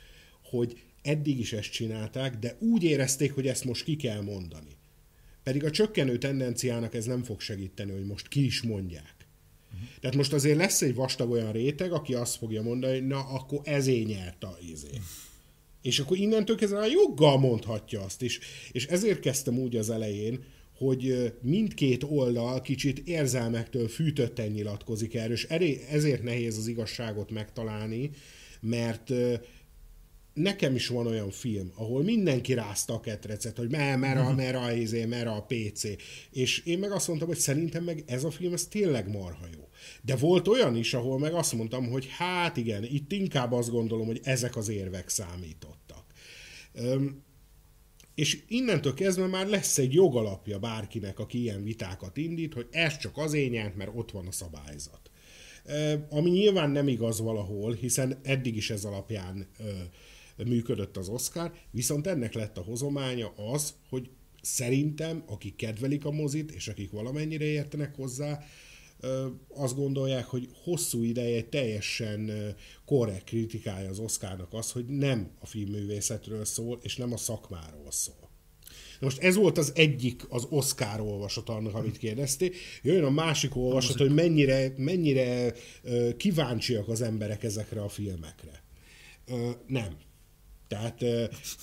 hogy eddig is ezt csinálták, de úgy érezték, hogy ezt most ki kell mondani. Pedig a csökkenő tendenciának ez nem fog segíteni, hogy most ki is mondják. Tehát most azért lesz egy vastag olyan réteg, aki azt fogja mondani, hogy na, akkor ezért nyert a izé. És akkor innentől kezdve a joggal mondhatja azt is. És ezért kezdtem úgy az elején, hogy mindkét oldal kicsit érzelmektől fűtötten nyilatkozik erről, és ezért nehéz az igazságot megtalálni, mert nekem is van olyan film, ahol mindenki rázta a ketrecet, hogy mer, mer, a, mer a, izé, mer a PC. És én meg azt mondtam, hogy szerintem meg ez a film, ez tényleg marha jó. De volt olyan is, ahol meg azt mondtam, hogy hát igen, itt inkább azt gondolom, hogy ezek az érvek számítottak. Üm, és innentől kezdve már lesz egy jogalapja bárkinek, aki ilyen vitákat indít, hogy ez csak az nyert, mert ott van a szabályzat. Ami nyilván nem igaz valahol, hiszen eddig is ez alapján működött az Oscar, viszont ennek lett a hozománya az, hogy szerintem, akik kedvelik a mozit, és akik valamennyire értenek hozzá, azt gondolják, hogy hosszú ideje teljesen korrekt kritikája az Oscarnak az, hogy nem a filmművészetről szól, és nem a szakmáról szól. Most ez volt az egyik az Oscar olvasat annak, amit kérdeztél. Jön a másik olvasat, hogy mennyire, mennyire kíváncsiak az emberek ezekre a filmekre. Nem. Tehát,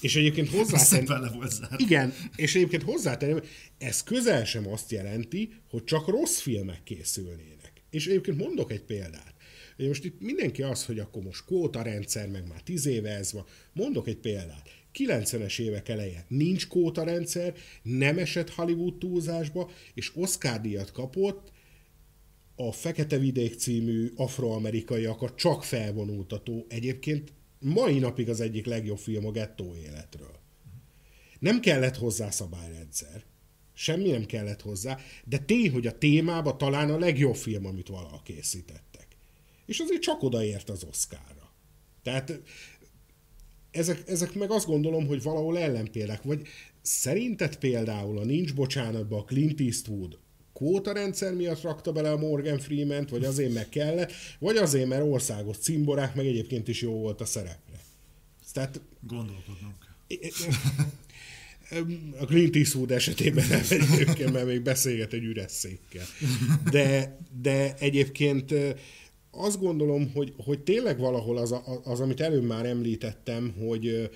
és egyébként hozzátenném... Igen, és egyébként hozzátenném, ez közel sem azt jelenti, hogy csak rossz filmek készülnének. És egyébként mondok egy példát. Ugye most itt mindenki az, hogy akkor most kóta rendszer, meg már tíz éve ez van. Mondok egy példát. 90-es évek eleje nincs kóta rendszer, nem esett Hollywood túlzásba, és Oscar díjat kapott a Fekete Vidék című afroamerikaiakat csak felvonultató, egyébként mai napig az egyik legjobb film a gettó életről. Nem kellett hozzá szabályrendszer, semmi nem kellett hozzá, de tény, hogy a témába talán a legjobb film, amit valaha készítettek. És azért csak odaért az Oscarra. Tehát ezek, ezek meg azt gondolom, hogy valahol ellenpélek, vagy szerinted például a Nincs Bocsánatban a Clint Eastwood rendszer miatt rakta bele a Morgan freeman vagy azért meg kellett, vagy azért, mert országos cimborák, meg egyébként is jó volt a szerepre. Tehát... Gondolkodnom A Clint Eastwood esetében nem egyébként, mert még beszélget egy üres székkel. De, de egyébként azt gondolom, hogy, hogy tényleg valahol az, az, amit előbb már említettem, hogy,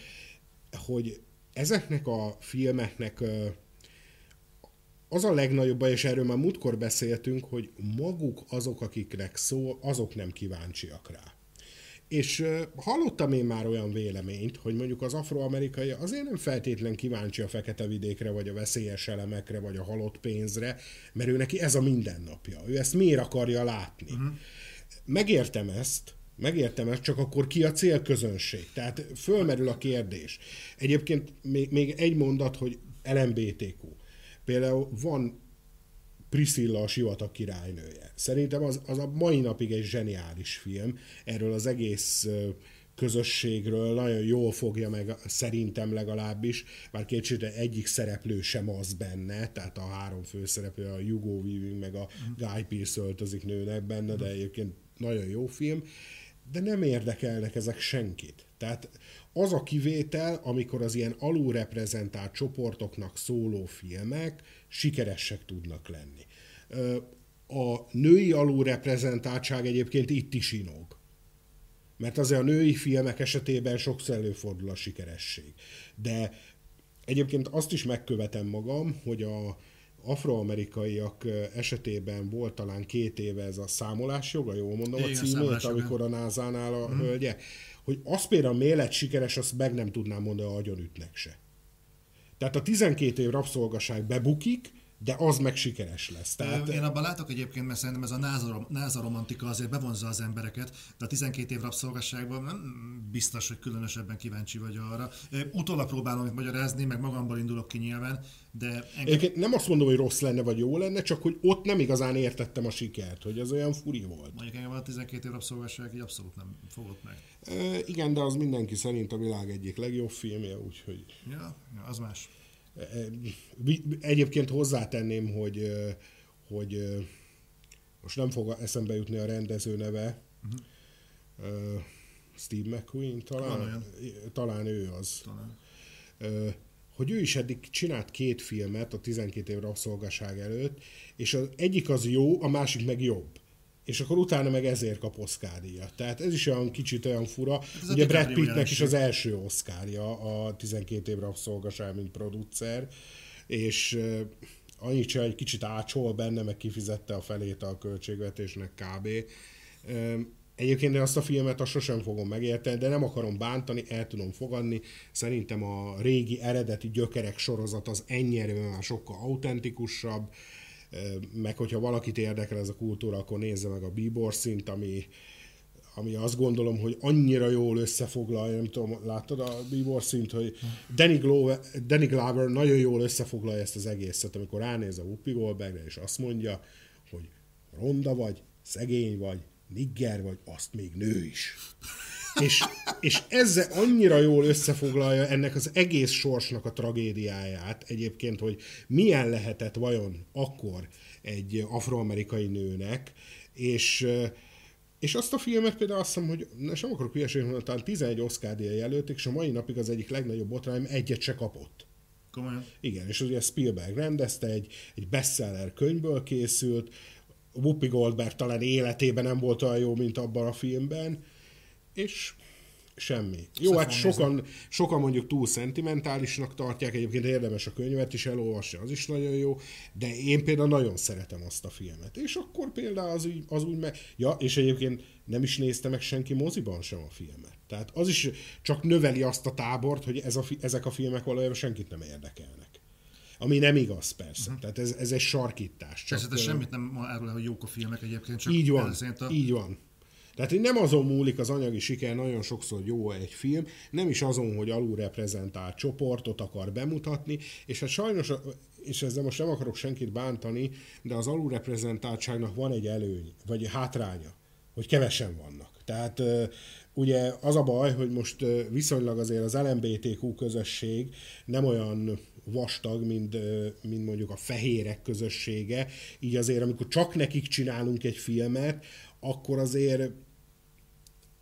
hogy ezeknek a filmeknek az a legnagyobb baj, és erről már múltkor beszéltünk, hogy maguk azok, akiknek szól, azok nem kíváncsiak rá. És uh, hallottam én már olyan véleményt, hogy mondjuk az afroamerikai azért nem feltétlen kíváncsi a fekete vidékre, vagy a veszélyes elemekre, vagy a halott pénzre, mert ő neki ez a mindennapja. Ő ezt miért akarja látni? Uh-huh. Megértem ezt, Megértem ezt, csak akkor ki a célközönség? Tehát fölmerül a kérdés. Egyébként még, még egy mondat, hogy LMBTQ. Például van Priscilla a sivatag királynője. Szerintem az, az a mai napig egy zseniális film. Erről az egész közösségről nagyon jól fogja meg, szerintem legalábbis, bár kétség, egyik szereplő sem az benne, tehát a három főszereplő, a Hugo Weaving meg a Guy Pearce öltözik nőnek benne, de egyébként nagyon jó film, de nem érdekelnek ezek senkit. Tehát az a kivétel, amikor az ilyen alulreprezentált csoportoknak szóló filmek sikeresek tudnak lenni. A női alulreprezentáltság egyébként itt is inog. Mert azért a női filmek esetében sokszor előfordul a sikeresség. De egyébként azt is megkövetem magam, hogy a afroamerikaiak esetében volt talán két éve ez a számolás joga, jól mondom Igen, a címét, amikor a NASA-nál a mm. hölgye, hogy az például miért lett sikeres, azt meg nem tudnám mondani, hogy ütnek se. Tehát a 12 év rabszolgaság bebukik, de az meg sikeres lesz. Tehát... Én abban látok egyébként, mert szerintem ez a NASA romantika azért bevonza az embereket, de a 12 év rabszolgasságban nem biztos, hogy különösebben kíváncsi vagy arra. Utólag próbálom itt magyarázni, meg magamból indulok ki nyilván, de... Engem... Én nem azt mondom, hogy rossz lenne, vagy jó lenne, csak hogy ott nem igazán értettem a sikert, hogy az olyan furi volt. Mondjuk engem a 12 év rabszolgasság így abszolút nem fogott meg. E, igen, de az mindenki szerint a világ egyik legjobb filmje, úgyhogy... Ja, ja az más. Egyébként hozzátenném, hogy, hogy most nem fog eszembe jutni a rendező neve, uh-huh. Steve McQueen, talán, talán ő az. Talán. Hogy ő is eddig csinált két filmet a 12 év rabszolgaság előtt, és az egyik az jó, a másik meg jobb és akkor utána meg ezért kap Oscar-díjat. Tehát ez is olyan kicsit olyan fura. Hát ez Ugye Brad Pittnek is az első Oscarja a 12 évre rabszolgaság, mint producer, és annyit csak egy kicsit ácsol benne, meg kifizette a felét a költségvetésnek kb. Egyébként én azt a filmet azt sosem fogom megérteni, de nem akarom bántani, el tudom fogadni. Szerintem a régi eredeti gyökerek sorozat az ennyire már sokkal autentikusabb, meg hogyha valakit érdekel ez a kultúra, akkor nézze meg a bíbor szint, ami, ami azt gondolom, hogy annyira jól összefoglalja, nem tudom, láttad a bíbor szint, hogy Danny, Glover, Danny Glover nagyon jól összefoglalja ezt az egészet, amikor ránéz a Whoopi Goldbergre, és azt mondja, hogy ronda vagy, szegény vagy, nigger vagy, azt még nő is. És, és ezzel annyira jól összefoglalja ennek az egész sorsnak a tragédiáját egyébként, hogy milyen lehetett vajon akkor egy afroamerikai nőnek, és és azt a filmet például azt hiszem, hogy sem akarok hülyeséget mondani, talán 11 Oscar díja jelölték, és a mai napig az egyik legnagyobb botrány, egyet se kapott. Komolyan? Igen, és ugye Spielberg rendezte, egy, egy bestseller könyvből készült, Whoopi Goldberg talán életében nem volt olyan jó, mint abban a filmben, és semmi. Jó, hát sokan, sokan mondjuk túl szentimentálisnak tartják, egyébként érdemes a könyvet is elolvasni, az is nagyon jó, de én például nagyon szeretem azt a filmet. És akkor például az, úgy, az úgy meg... Ja, és egyébként nem is nézte meg senki moziban sem a filmet. Tehát az is csak növeli azt a tábort, hogy ez a, ezek a filmek valójában senkit nem érdekelnek. Ami nem igaz, persze. Uh-huh. Tehát ez, ez egy sarkítás. Csak persze, semmit nem árul hogy jók a filmek egyébként, csak így van, a... így van. Tehát nem azon múlik az anyagi siker, nagyon sokszor jó egy film, nem is azon, hogy alulreprezentált csoportot akar bemutatni, és hát sajnos, és ezzel most nem akarok senkit bántani, de az alulreprezentáltságnak van egy előny, vagy hátránya, hogy kevesen vannak. Tehát ugye az a baj, hogy most viszonylag azért az LMBTQ közösség nem olyan vastag, mint, mint mondjuk a fehérek közössége, így azért amikor csak nekik csinálunk egy filmet, akkor azért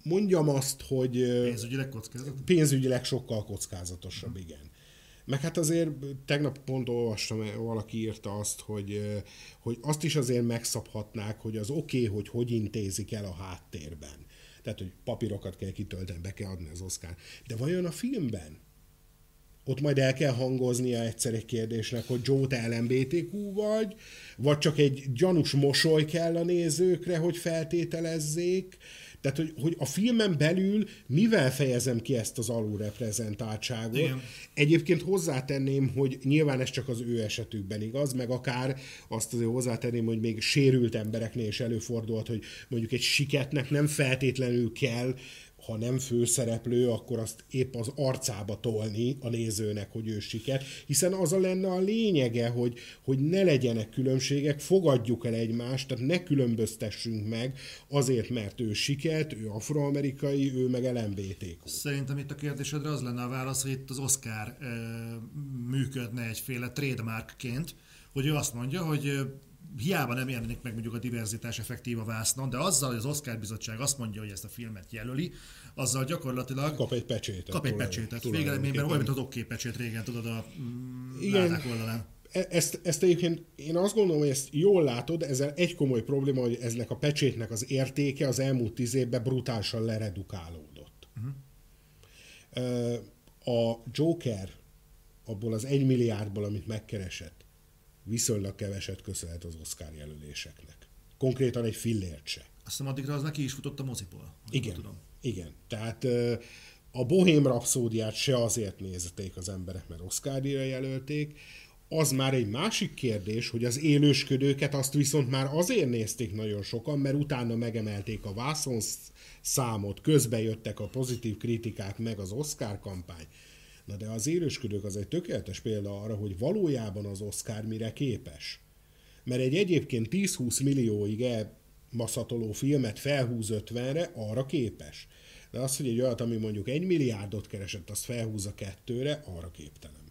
mondjam azt, hogy... Pénzügyileg kockázatos? Pénzügyileg sokkal kockázatosabb, uh-huh. igen. Meg hát azért tegnap pont olvastam, valaki írta azt, hogy, hogy azt is azért megszabhatnák, hogy az oké, okay, hogy hogy intézik el a háttérben. Tehát, hogy papírokat kell kitölteni, be kell adni az oszkán. De vajon a filmben ott majd el kell hangoznia egyszer egy kérdésnek, hogy Joe, te LMBTQ vagy, vagy csak egy gyanús mosoly kell a nézőkre, hogy feltételezzék. Tehát, hogy, hogy a filmen belül mivel fejezem ki ezt az alulreprezentáltságot. Igen. Egyébként hozzátenném, hogy nyilván ez csak az ő esetükben igaz, meg akár azt azért hozzátenném, hogy még sérült embereknél is előfordulhat, hogy mondjuk egy siketnek nem feltétlenül kell ha nem főszereplő, akkor azt épp az arcába tolni a nézőnek, hogy ő siker, hiszen az a lenne a lényege, hogy, hogy ne legyenek különbségek, fogadjuk el egymást, tehát ne különböztessünk meg azért, mert ő sikert, ő afroamerikai, ő meg LMBT. Szerintem itt a kérdésedre az lenne a válasz, hogy itt az Oscar e, működne egyféle trademarkként, hogy ő azt mondja, hogy hiába nem jelenik meg mondjuk a diverzitás effektív a vásznon, de azzal, hogy az Oscar bizottság azt mondja, hogy ezt a filmet jelöli, azzal gyakorlatilag kap egy pecsétet. Kap egy pecsétet. Végeredményben olyan, mint az oké pecsét régen, tudod, a mm, Igen. oldalán. E- ezt, ezt egyébként én azt gondolom, hogy ezt jól látod, ezzel egy komoly probléma, hogy eznek a pecsétnek az értéke az elmúlt tíz évben brutálisan leredukálódott. Uh-huh. A Joker abból az egy milliárdból, amit megkeresett, viszonylag keveset köszönhet az Oscar jelöléseknek. Konkrétan egy fillért se. Azt hiszem addigra az neki is futott a moziból. Igen, tudom. igen. Tehát a Bohém Rapszódiát se azért nézték az emberek, mert Oscar-díjra jelölték, az már egy másik kérdés, hogy az élősködőket azt viszont már azért nézték nagyon sokan, mert utána megemelték a vászon számot, közbe jöttek a pozitív kritikák, meg az Oscar kampány. Na de az élősködők az egy tökéletes példa arra, hogy valójában az Oscar mire képes. Mert egy egyébként 10-20 millióig elmaszatoló filmet felhúz 50-re, arra képes. De az, hogy egy olyat, ami mondjuk egy milliárdot keresett, azt felhúzza kettőre, arra képtelen.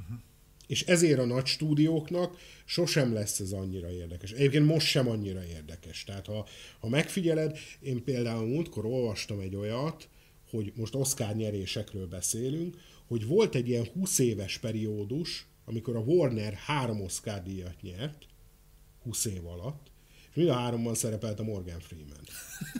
Uh-huh. És ezért a nagy stúdióknak sosem lesz ez annyira érdekes. Egyébként most sem annyira érdekes. Tehát ha, ha megfigyeled, én például múltkor olvastam egy olyat, hogy most Oscar nyerésekről beszélünk, hogy volt egy ilyen 20 éves periódus, amikor a Warner három Oscar díjat nyert, 20 év alatt, és mind a háromban szerepelt a Morgan Freeman.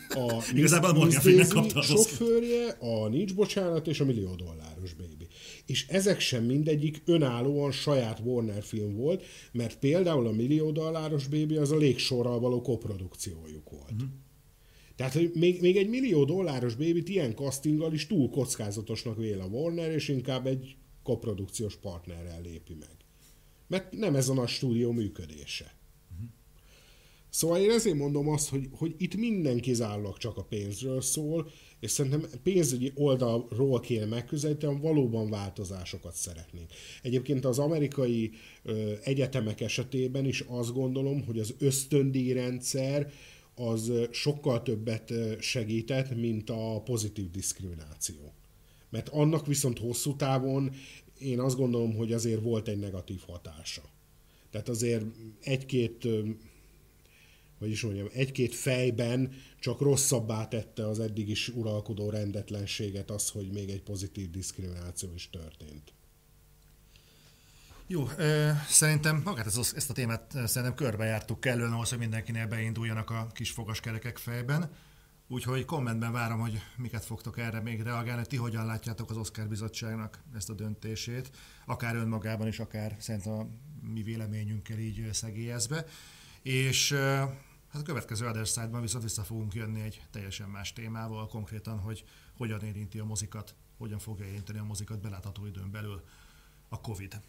A Igazából a Morgan Freeman kapta az sofőrje, a Nincs Bocsánat és a Millió Dolláros Baby. És ezek sem mindegyik önállóan saját Warner film volt, mert például a Millió Dolláros Baby az a légsorral való koprodukciójuk volt. Uh-huh. Tehát, hogy még, még egy millió dolláros bébit ilyen castinggal is túl kockázatosnak vél a Warner, és inkább egy koprodukciós partnerrel lépi meg. Mert nem ez a nagy stúdió működése. Szóval én ezért mondom azt, hogy, hogy itt minden kizárólag csak a pénzről szól, és szerintem pénzügyi oldalról kéne megközelíteni, valóban változásokat szeretnénk. Egyébként az amerikai ö, egyetemek esetében is azt gondolom, hogy az ösztöndíjrendszer az sokkal többet segített, mint a pozitív diszkrimináció. Mert annak viszont hosszú távon én azt gondolom, hogy azért volt egy negatív hatása. Tehát azért egy-két, vagy is mondjam, egy-két fejben csak rosszabbá tette az eddig is uralkodó rendetlenséget az, hogy még egy pozitív diszkrimináció is történt. Jó, szerintem magát ezt, ezt a témát szerintem körbejártuk kellően ahhoz, hogy mindenkinél beinduljanak a kis fogaskerekek fejben. Úgyhogy kommentben várom, hogy miket fogtok erre még reagálni, ti hogyan látjátok az Oscar bizottságnak ezt a döntését, akár önmagában is, akár szerintem a mi véleményünkkel így szegélyezve. És hát a következő Other viszont vissza fogunk jönni egy teljesen más témával, konkrétan, hogy hogyan érinti a mozikat, hogyan fogja érinteni a mozikat belátható időn belül a Covid.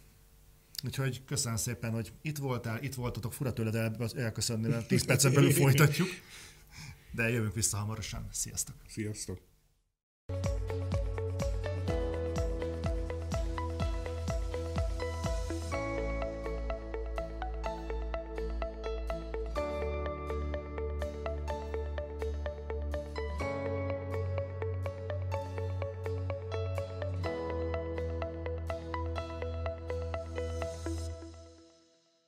Úgyhogy köszönöm szépen, hogy itt voltál, itt voltatok, fura tőled elköszönni, mert 10 percen belül folytatjuk, de jövünk vissza hamarosan. Sziasztok! Sziasztok!